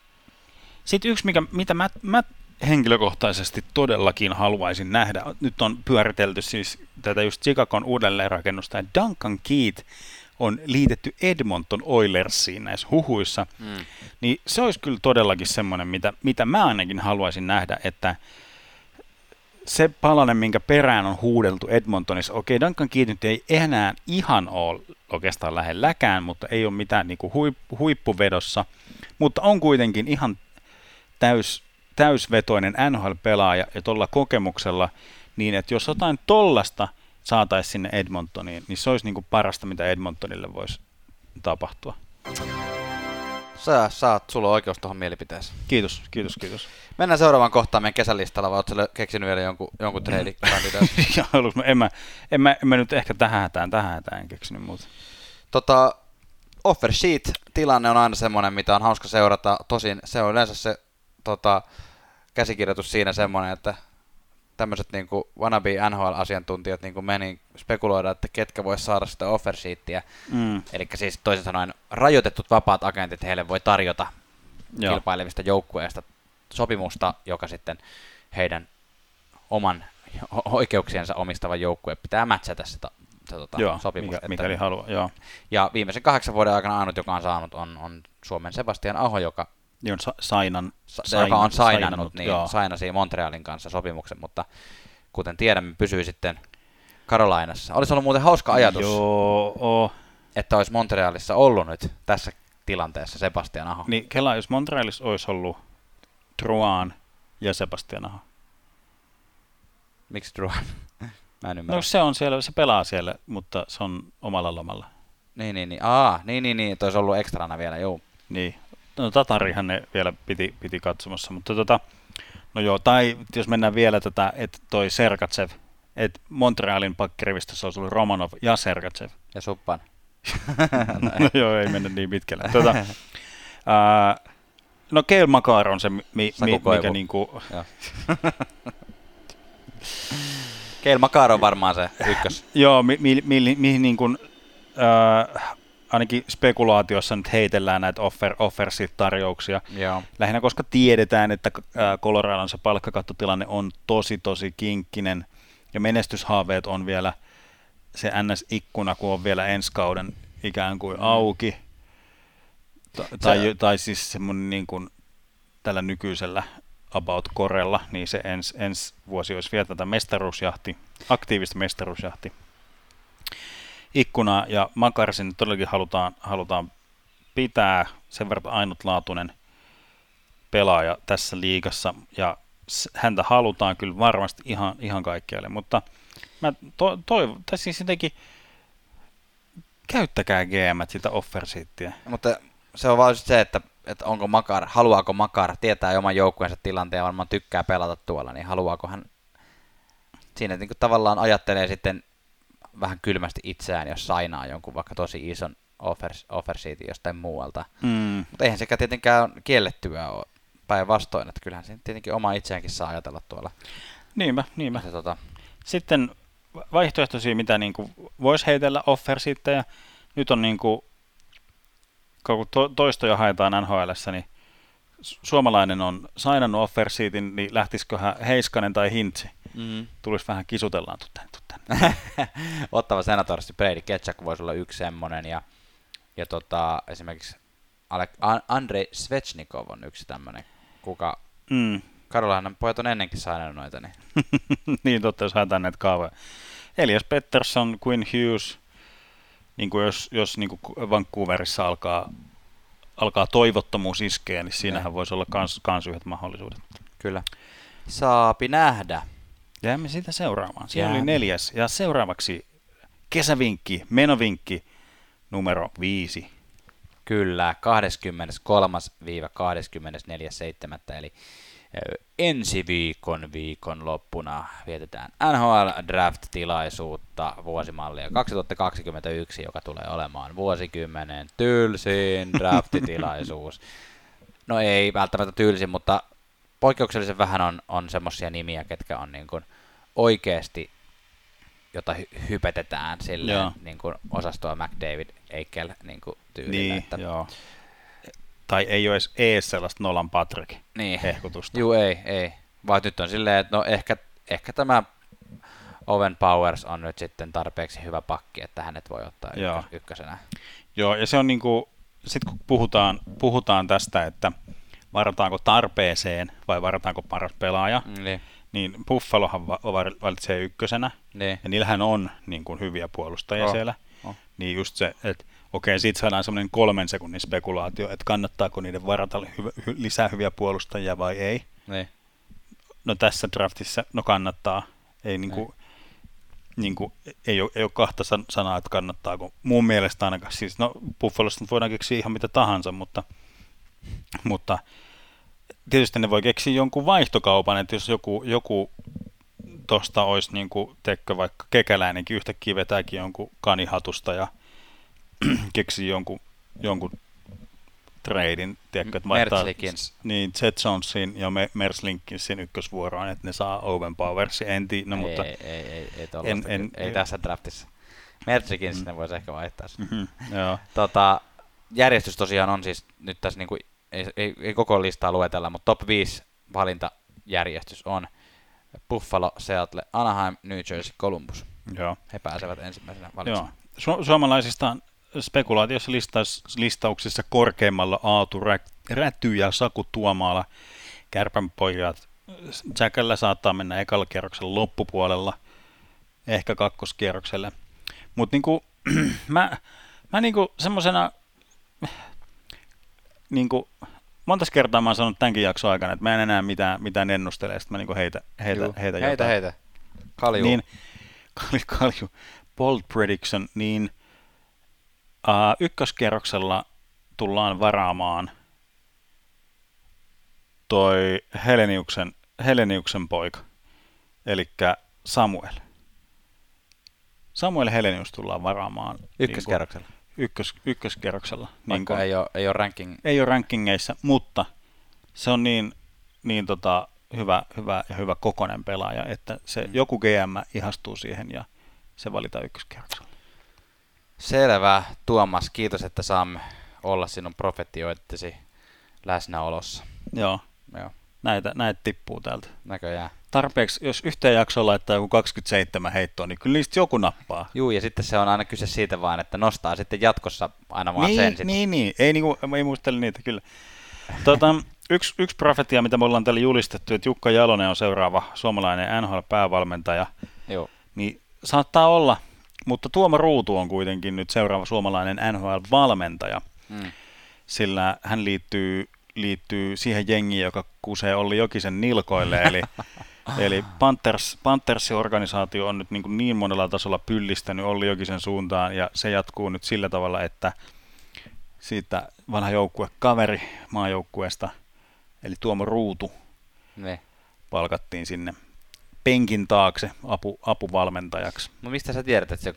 Sitten yksi, mikä, mitä mä, mä henkilökohtaisesti todellakin haluaisin nähdä, nyt on pyöritelty siis tätä just Chicagon uudelleenrakennusta, ja Duncan Keith on liitetty Edmonton Oilersiin näissä huhuissa, Mm. niin se olisi kyllä todellakin semmoinen, mitä, mitä mä ainakin haluaisin nähdä, että se palanen, minkä perään on huudeltu Edmontonissa, okei, Duncan Keith nyt ei enää ihan ole oikeastaan lähelläkään, mutta ei ole mitään niin kuin huip- huippuvedossa, mutta on kuitenkin ihan täys, täysvetoinen NHL-pelaaja ja tuolla kokemuksella, niin että jos jotain tollasta saataisiin sinne Edmontoniin, niin se olisi niin kuin parasta, mitä Edmontonille voisi tapahtua. Sä saat, sulla on oikeus tuohon mielipiteeseen. Kiitos, kiitos, kiitos. Mennään seuraavaan kohtaan meidän kesälistalla, vai ootko keksinyt vielä jonkun, jonkun mä- en, mä, en, mä, en mä nyt ehkä tähän hätään, tähän hätään en keksinyt muuta. Tota, offer sheet tilanne on aina semmoinen, mitä on hauska seurata. Tosin se on yleensä se tota, käsikirjoitus siinä semmoinen, että tämmöiset niinku wannabe NHL-asiantuntijat niinku meni spekuloida, että ketkä vois saada sitä offer sheetia. Mm, Eli siis toisin sanoen rajoitetut vapaat agentit heille voi tarjota joo. kilpailevista joukkueista sopimusta, joka sitten heidän oman oikeuksiensa omistavan joukkueen pitää se, ta- se tota, Joo, sopimus. mikä, että- mikäli haluaa, joo. ja viimeisen kahdeksan vuoden aikana ainut, joka on saanut, on, on Suomen Sebastian Aho, joka, Niin on sa- sainan, sa, joka on sainannut, sainannut, niin joo. sainasi Montrealin kanssa sopimuksen, mutta kuten tiedämme, pysyy sitten Karolainassa. Olisi ollut muuten hauska ajatus, Joo, oo. että olisi Montrealissa ollut nyt tässä tilanteessa Sebastian Aho. Niin Kela, jos Montrealissa olisi ollut Truan ja Sebastian Aho. Miksi Drew? Mä en ymmärrä. No se on siellä, se pelaa siellä, mutta se on omalla lomalla. Niin, niin, niin. Aa, niin, niin, niin. Tois ollut ekstrana vielä, joo. Niin. No Tatarihan ne vielä piti, piti katsomassa, mutta tota, no joo, tai jos mennään vielä tätä, että toi Sergatsev, että Montrealin pakkirivistössä olisi ollut Romanov ja Sergatsev. Ja suppan. no joo, ei mennä niin pitkälle. Tota, ää, no Keil Makar on se, mi, mi, mikä niinku. Keil Makar on varmaan se ykkös. joo, mi, mi, mi, mihin niin kuin, ää, ainakin spekulaatiossa nyt heitellään näitä offer, offersit-tarjouksia. Joo. Lähinnä koska tiedetään, että ää, Coloradon se palkkakattotilanne on tosi tosi kinkkinen ja menestyshaaveet on vielä se NS-ikkuna, kun on vielä ensi kauden ikään kuin auki. Ta- tai, tai siis semmoinen niin kuin tällä nykyisellä about korella, niin se ensi ens vuosi olisi vielä tätä mestaruusjahti, aktiivista mestaruusjahti ikkunaa, ja Makarsin todellakin halutaan, halutaan pitää sen verran ainutlaatuinen pelaaja tässä liigassa, ja häntä halutaan kyllä varmasti ihan, ihan kaikkialle, mutta mä to, toivon, tai siis jotenkin käyttäkää GM sitä offersiittiä. Mutta se on vaan se, että, että onko Makar, haluaako Makar, tietää oman joukkueensa tilanteen ja varmaan tykkää pelata tuolla, niin haluaako hän siinä niin kuin tavallaan ajattelee sitten vähän kylmästi itseään, jos sainaa jonkun vaikka tosi ison offer, offersiitin jostain muualta. Mm. Mutta eihän sekä tietenkään kiellettyä ole päinvastoin, että kyllähän se tietenkin oma itseäänkin saa ajatella tuolla. Niinpä, niinpä. Se, tota, Sitten vaihtoehtoisia, mitä niin voisi heitellä offersiittejä. Nyt on niin kuin, kun to, toistoja haetaan NHLssä, niin suomalainen on sainannut offersiitin, niin lähtisiköhän Heiskanen tai Hintsi? mm. Tulisi vähän kisutellaan tänne. Ottava senatoristi Brady Ketchak voisi olla yksi semmoinen, ja, ja tota, esimerkiksi Ale- An- Andrei Svechnikov on yksi tämmöinen, kuka Mm. Karolainen pojat on ennenkin saanut noita, niin niin totta, jos haetaan näitä kaavoja. Elias Pettersson, Quinn Hughes, niin kuin jos, jos niin kuin Vancouverissa alkaa, alkaa toivottomuus iskeä, niin siinähän voisi olla kans, kans yhdet mahdollisuudet. kyllä. Saapi nähdä. Jäämme sitä seuraamaan. Oli Jäämme. neljäs. Ja seuraavaksi kesävinkki, menovinkki numero viisi. Kyllä, 23.–24.7. eli ensi viikon viikon loppuna vietetään NHL Draft-tilaisuutta vuosimallia 2021, joka tulee olemaan vuosikymmenen tylsin draftitilaisuus. No ei välttämättä tylsin, mutta poikkeuksellisen vähän on, on semmoisia nimiä, ketkä on niin kuin oikeasti, jota hy- hypetetään silleen, Joo. niin kuin osastoa McDavid, Eichel niin kuin tyylillä. Niin, että, joo. Tai ei ole edes, ees sellaista Nolan Patrick niin. hehkutusta. Juu, ei, ei. Vaan nyt on silleen, että no ehkä, ehkä tämä Owen Powers on nyt sitten tarpeeksi hyvä pakki, että hänet voi ottaa Joo. ykkös, ykkösenä. Joo, ja se on niinku, sit kun puhutaan, puhutaan tästä, että varataanko tarpeeseen vai varataanko paras pelaaja, Mm, Niin, niin Buffalohan va- valitsee ykkösenä, niin. ja niillähän on niin kuin, hyviä puolustajia Oh, siellä. oh. Niin just se, että okei, siitä saadaan semmoinen kolmen sekunnin spekulaatio, että kannattaako niiden varata hy- lisää hyviä puolustajia vai ei. niin. No tässä draftissa, no kannattaa. Ei, niinku, niinku, ei, ole, ei ole kahta san- sanaa, että kannattaako. Mun mielestä ainakaan. Siis, no Buffalosta voidaan keksiä ihan mitä tahansa, mutta, mutta tietysti ne voi keksiä jonkun vaihtokaupan, että jos joku, joku tosta olisi niin kuin, tekkö vaikka kekäläinenkin yhtäkkiä vetääkin jonkun kanihatusta ja keksii jonkun, jonkun treidin, tiedätkö, että vaihtaa niin Jet Jonesin ja Me- Merslinkinsin ykkösvuoroon, että ne saa Owen Powersin, en tiedä, no, ei, mutta ei, ei, ei, ei, En- en, ei tässä draftissa. Mertsikin mm. sitten voisi ehkä vaihtaa. Mhm, joo. Tota, järjestys tosiaan on siis nyt tässä niinku, ei, ei, ei koko listaa luetella, mutta top 5 valintajärjestys on Buffalo, Seattle, Anaheim, New Jersey, Columbus. Joo. He pääsevät ensimmäisenä Joo. valitsemaan. Su- suomalaisista on spekulaatiossa listaus, listauksissa korkeimmalla Aatu Rä- Räty ja Saku Tuomaala. Kärpänpojat. Jackällä saattaa mennä ekalla kierroksella loppupuolella, ehkä kakkoskierrokselle. Mutta niinku, mä, mä niinku semmosena, niinku, montas kertaa mä oon sanonut tämänkin jakson aikana, että mä en enää mitään, mitään ennustele, sitten mä niinku heitä, heitä, Juu. heitä, heitä, jotain. heitä. Kalju. Niin, kalju, kalju bold prediction, niin uh, ykköskierroksella tullaan varaamaan toi Heleniuksen, Heleniuksen poika, eli Samuel. Samuel Helenius tullaan varaamaan. Ykköskerroksella. Niin ykkös, ykköskerroksella. Niin ei, ole, ei ole ranking. Ei ole rankingeissa, mutta se on niin, niin tota, hyvä, hyvä ja hyvä kokonen pelaaja, että se mm. joku GM ihastuu siihen ja se valitaan ykköskerroksella. Selvä, Tuomas. Kiitos, että saamme olla sinun profetioittesi läsnäolossa. Joo. Joo. Näitä, näitä tippuu täältä. Näköjään. Tarpeeksi, jos yhteen jaksoon laittaa joku 27 heittoa, niin kyllä niistä joku nappaa. Juu, ja sitten se on aina kyse siitä vaan, että nostaa sitten jatkossa aina vaan niin, sen. Sit. Niin, niin. Ei, niinku, ei muistele niitä, kyllä. Tota, yksi, yksi profetia, mitä me ollaan täällä julistettu, että Jukka Jalonen on seuraava suomalainen NHL-päävalmentaja, Joo. niin saattaa olla, mutta Tuomo Ruutu on kuitenkin nyt seuraava suomalainen NHL-valmentaja, mm. sillä hän liittyy, liittyy siihen jengiin, joka kusee Olli Jokisen nilkoille, eli Eli Panthers, Panthersin organisaatio on nyt niin, kuin niin monella tasolla pyllistänyt Olli Jokisen suuntaan, ja se jatkuu nyt sillä tavalla, että siitä vanha joukkue kaveri maajoukkueesta, eli Tuomo Ruutu, ne. palkattiin sinne penkin taakse apu, apuvalmentajaksi. No mistä sä tiedät, että se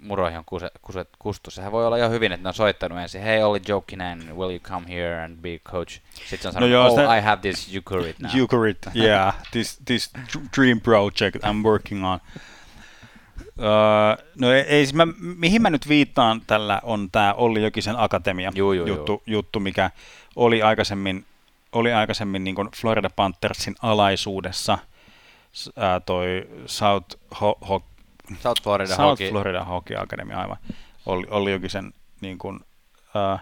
muroihin on kuse, kuse, kustu? Sehän voi olla jo hyvin, että ne on soittanut ensin, hei Olli Jokinen, will you come here and be coach? Sitten se on sanonut, no joo, oh, sitä... I have this Jukurit now. Jukurit, yeah, this, this dream project I'm working on. Uh, no ei, ei mä, mihin mä nyt viittaan tällä on tämä Olli Jokisen Akatemia juu, juu, juttu, juu. juttu, mikä oli aikaisemmin, oli aikaisemmin niin Florida Panthersin alaisuudessa ää, toi South, Ho, Ho, South Florida South Hockey. Florida Hockey Academy, aivan. Olli, Olli Jokisen niin kuin, ää,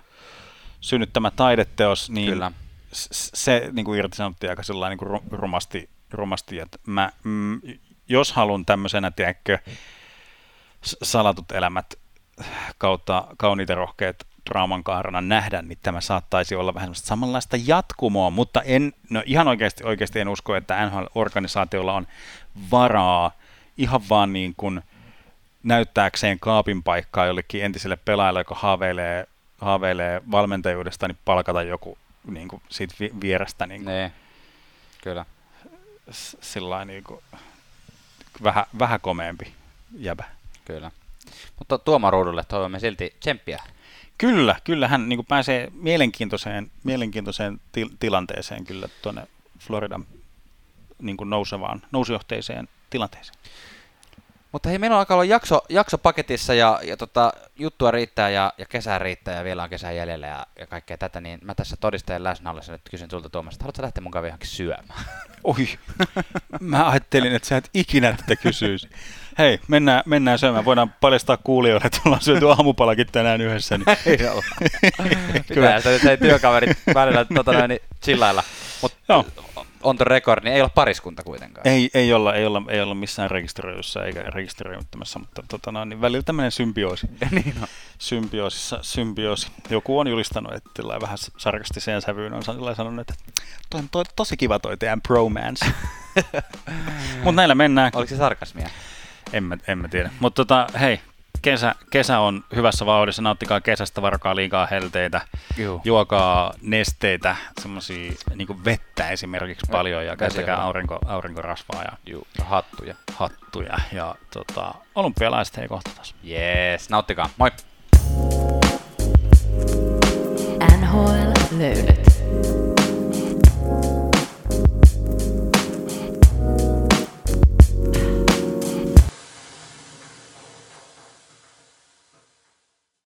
synnyttämä taideteos, niin Kyllä. se niin kuin irtisanottiin aika sellainen niin kuin rumasti, rumasti, että mä, mm, jos haluan tämmöisenä, tiedätkö, salatut elämät kautta kauniita rohkeat draaman kaarana nähdä, niin tämä saattaisi olla vähän samanlaista jatkumoa, mutta en, no ihan oikeasti, oikeasti en usko, että NHL-organisaatiolla on varaa ihan vaan niin kuin näyttääkseen kaapin paikkaa jollekin entiselle pelaajalle, joka haaveilee, haaveilee valmentajuudesta, niin palkata joku niin kuin siitä vierestä niin kuin, nee. Kyllä. Sillä niin kuin, vähän, vähän komeempi jäbä. Kyllä. Mutta Tuomo Ruudulle toivomme silti tsemppiä. Kyllä, kyllä hän niin pääsee mielenkiintoiseen, mielenkiintoiseen til- tilanteeseen kyllä tuonne Floridan niin nousevaan, nousujohteiseen tilanteeseen. Mutta hei, meillä on alkaa olla jakso, jakso paketissa ja, ja tota, juttua riittää ja, ja kesää riittää ja vielä on kesä jäljellä ja, ja kaikkea tätä, niin mä tässä todistajan läsnä ollessa nyt kysyn sulta Tuomasta, haluatko lähteä mun kanssa johonkin syömään? Oi, mä ajattelin, että sä et ikinä tätä kysyisi. Hei, mennään, mennään syömään. Voidaan paljastaa kuulijoille, että ollaan syöty aamupalakin tänään yhdessä. Niin... Ei. Kyllä, sitä työkaverit välillä tota, niin chillailla. Mutta on the record, niin ei ole pariskunta kuitenkaan. Ei, ei, olla, ei, olla, ei olla missään rekisteröidyssä eikä rekisteröimättömässä, mutta tota, niin välillä tämmöinen symbioosi. niin on. Symbioosissa, symbioosi. Joku on julistanut, että vähän sarkastiseen sävyyn on sanonut, että toi on toi, tosi kiva toi teidän bromance. mutta näillä mennään. Oliko se sarkasmia? En mä, en mä tiedä. Mutta tota, hei, kesä, kesä on hyvässä vauhdissa, nauttikaa kesästä, varokaa liikaa helteitä, Juu. juokaa nesteitä, semmoisia niin vettä esimerkiksi paljon ja käyttäkää aurinko, aurinkorasvaa ja, Juu. ja hattuja. hattuja ja tota, olympialaiset hei kohta taas. Jees, nauttikaa, moi! NHL löydät.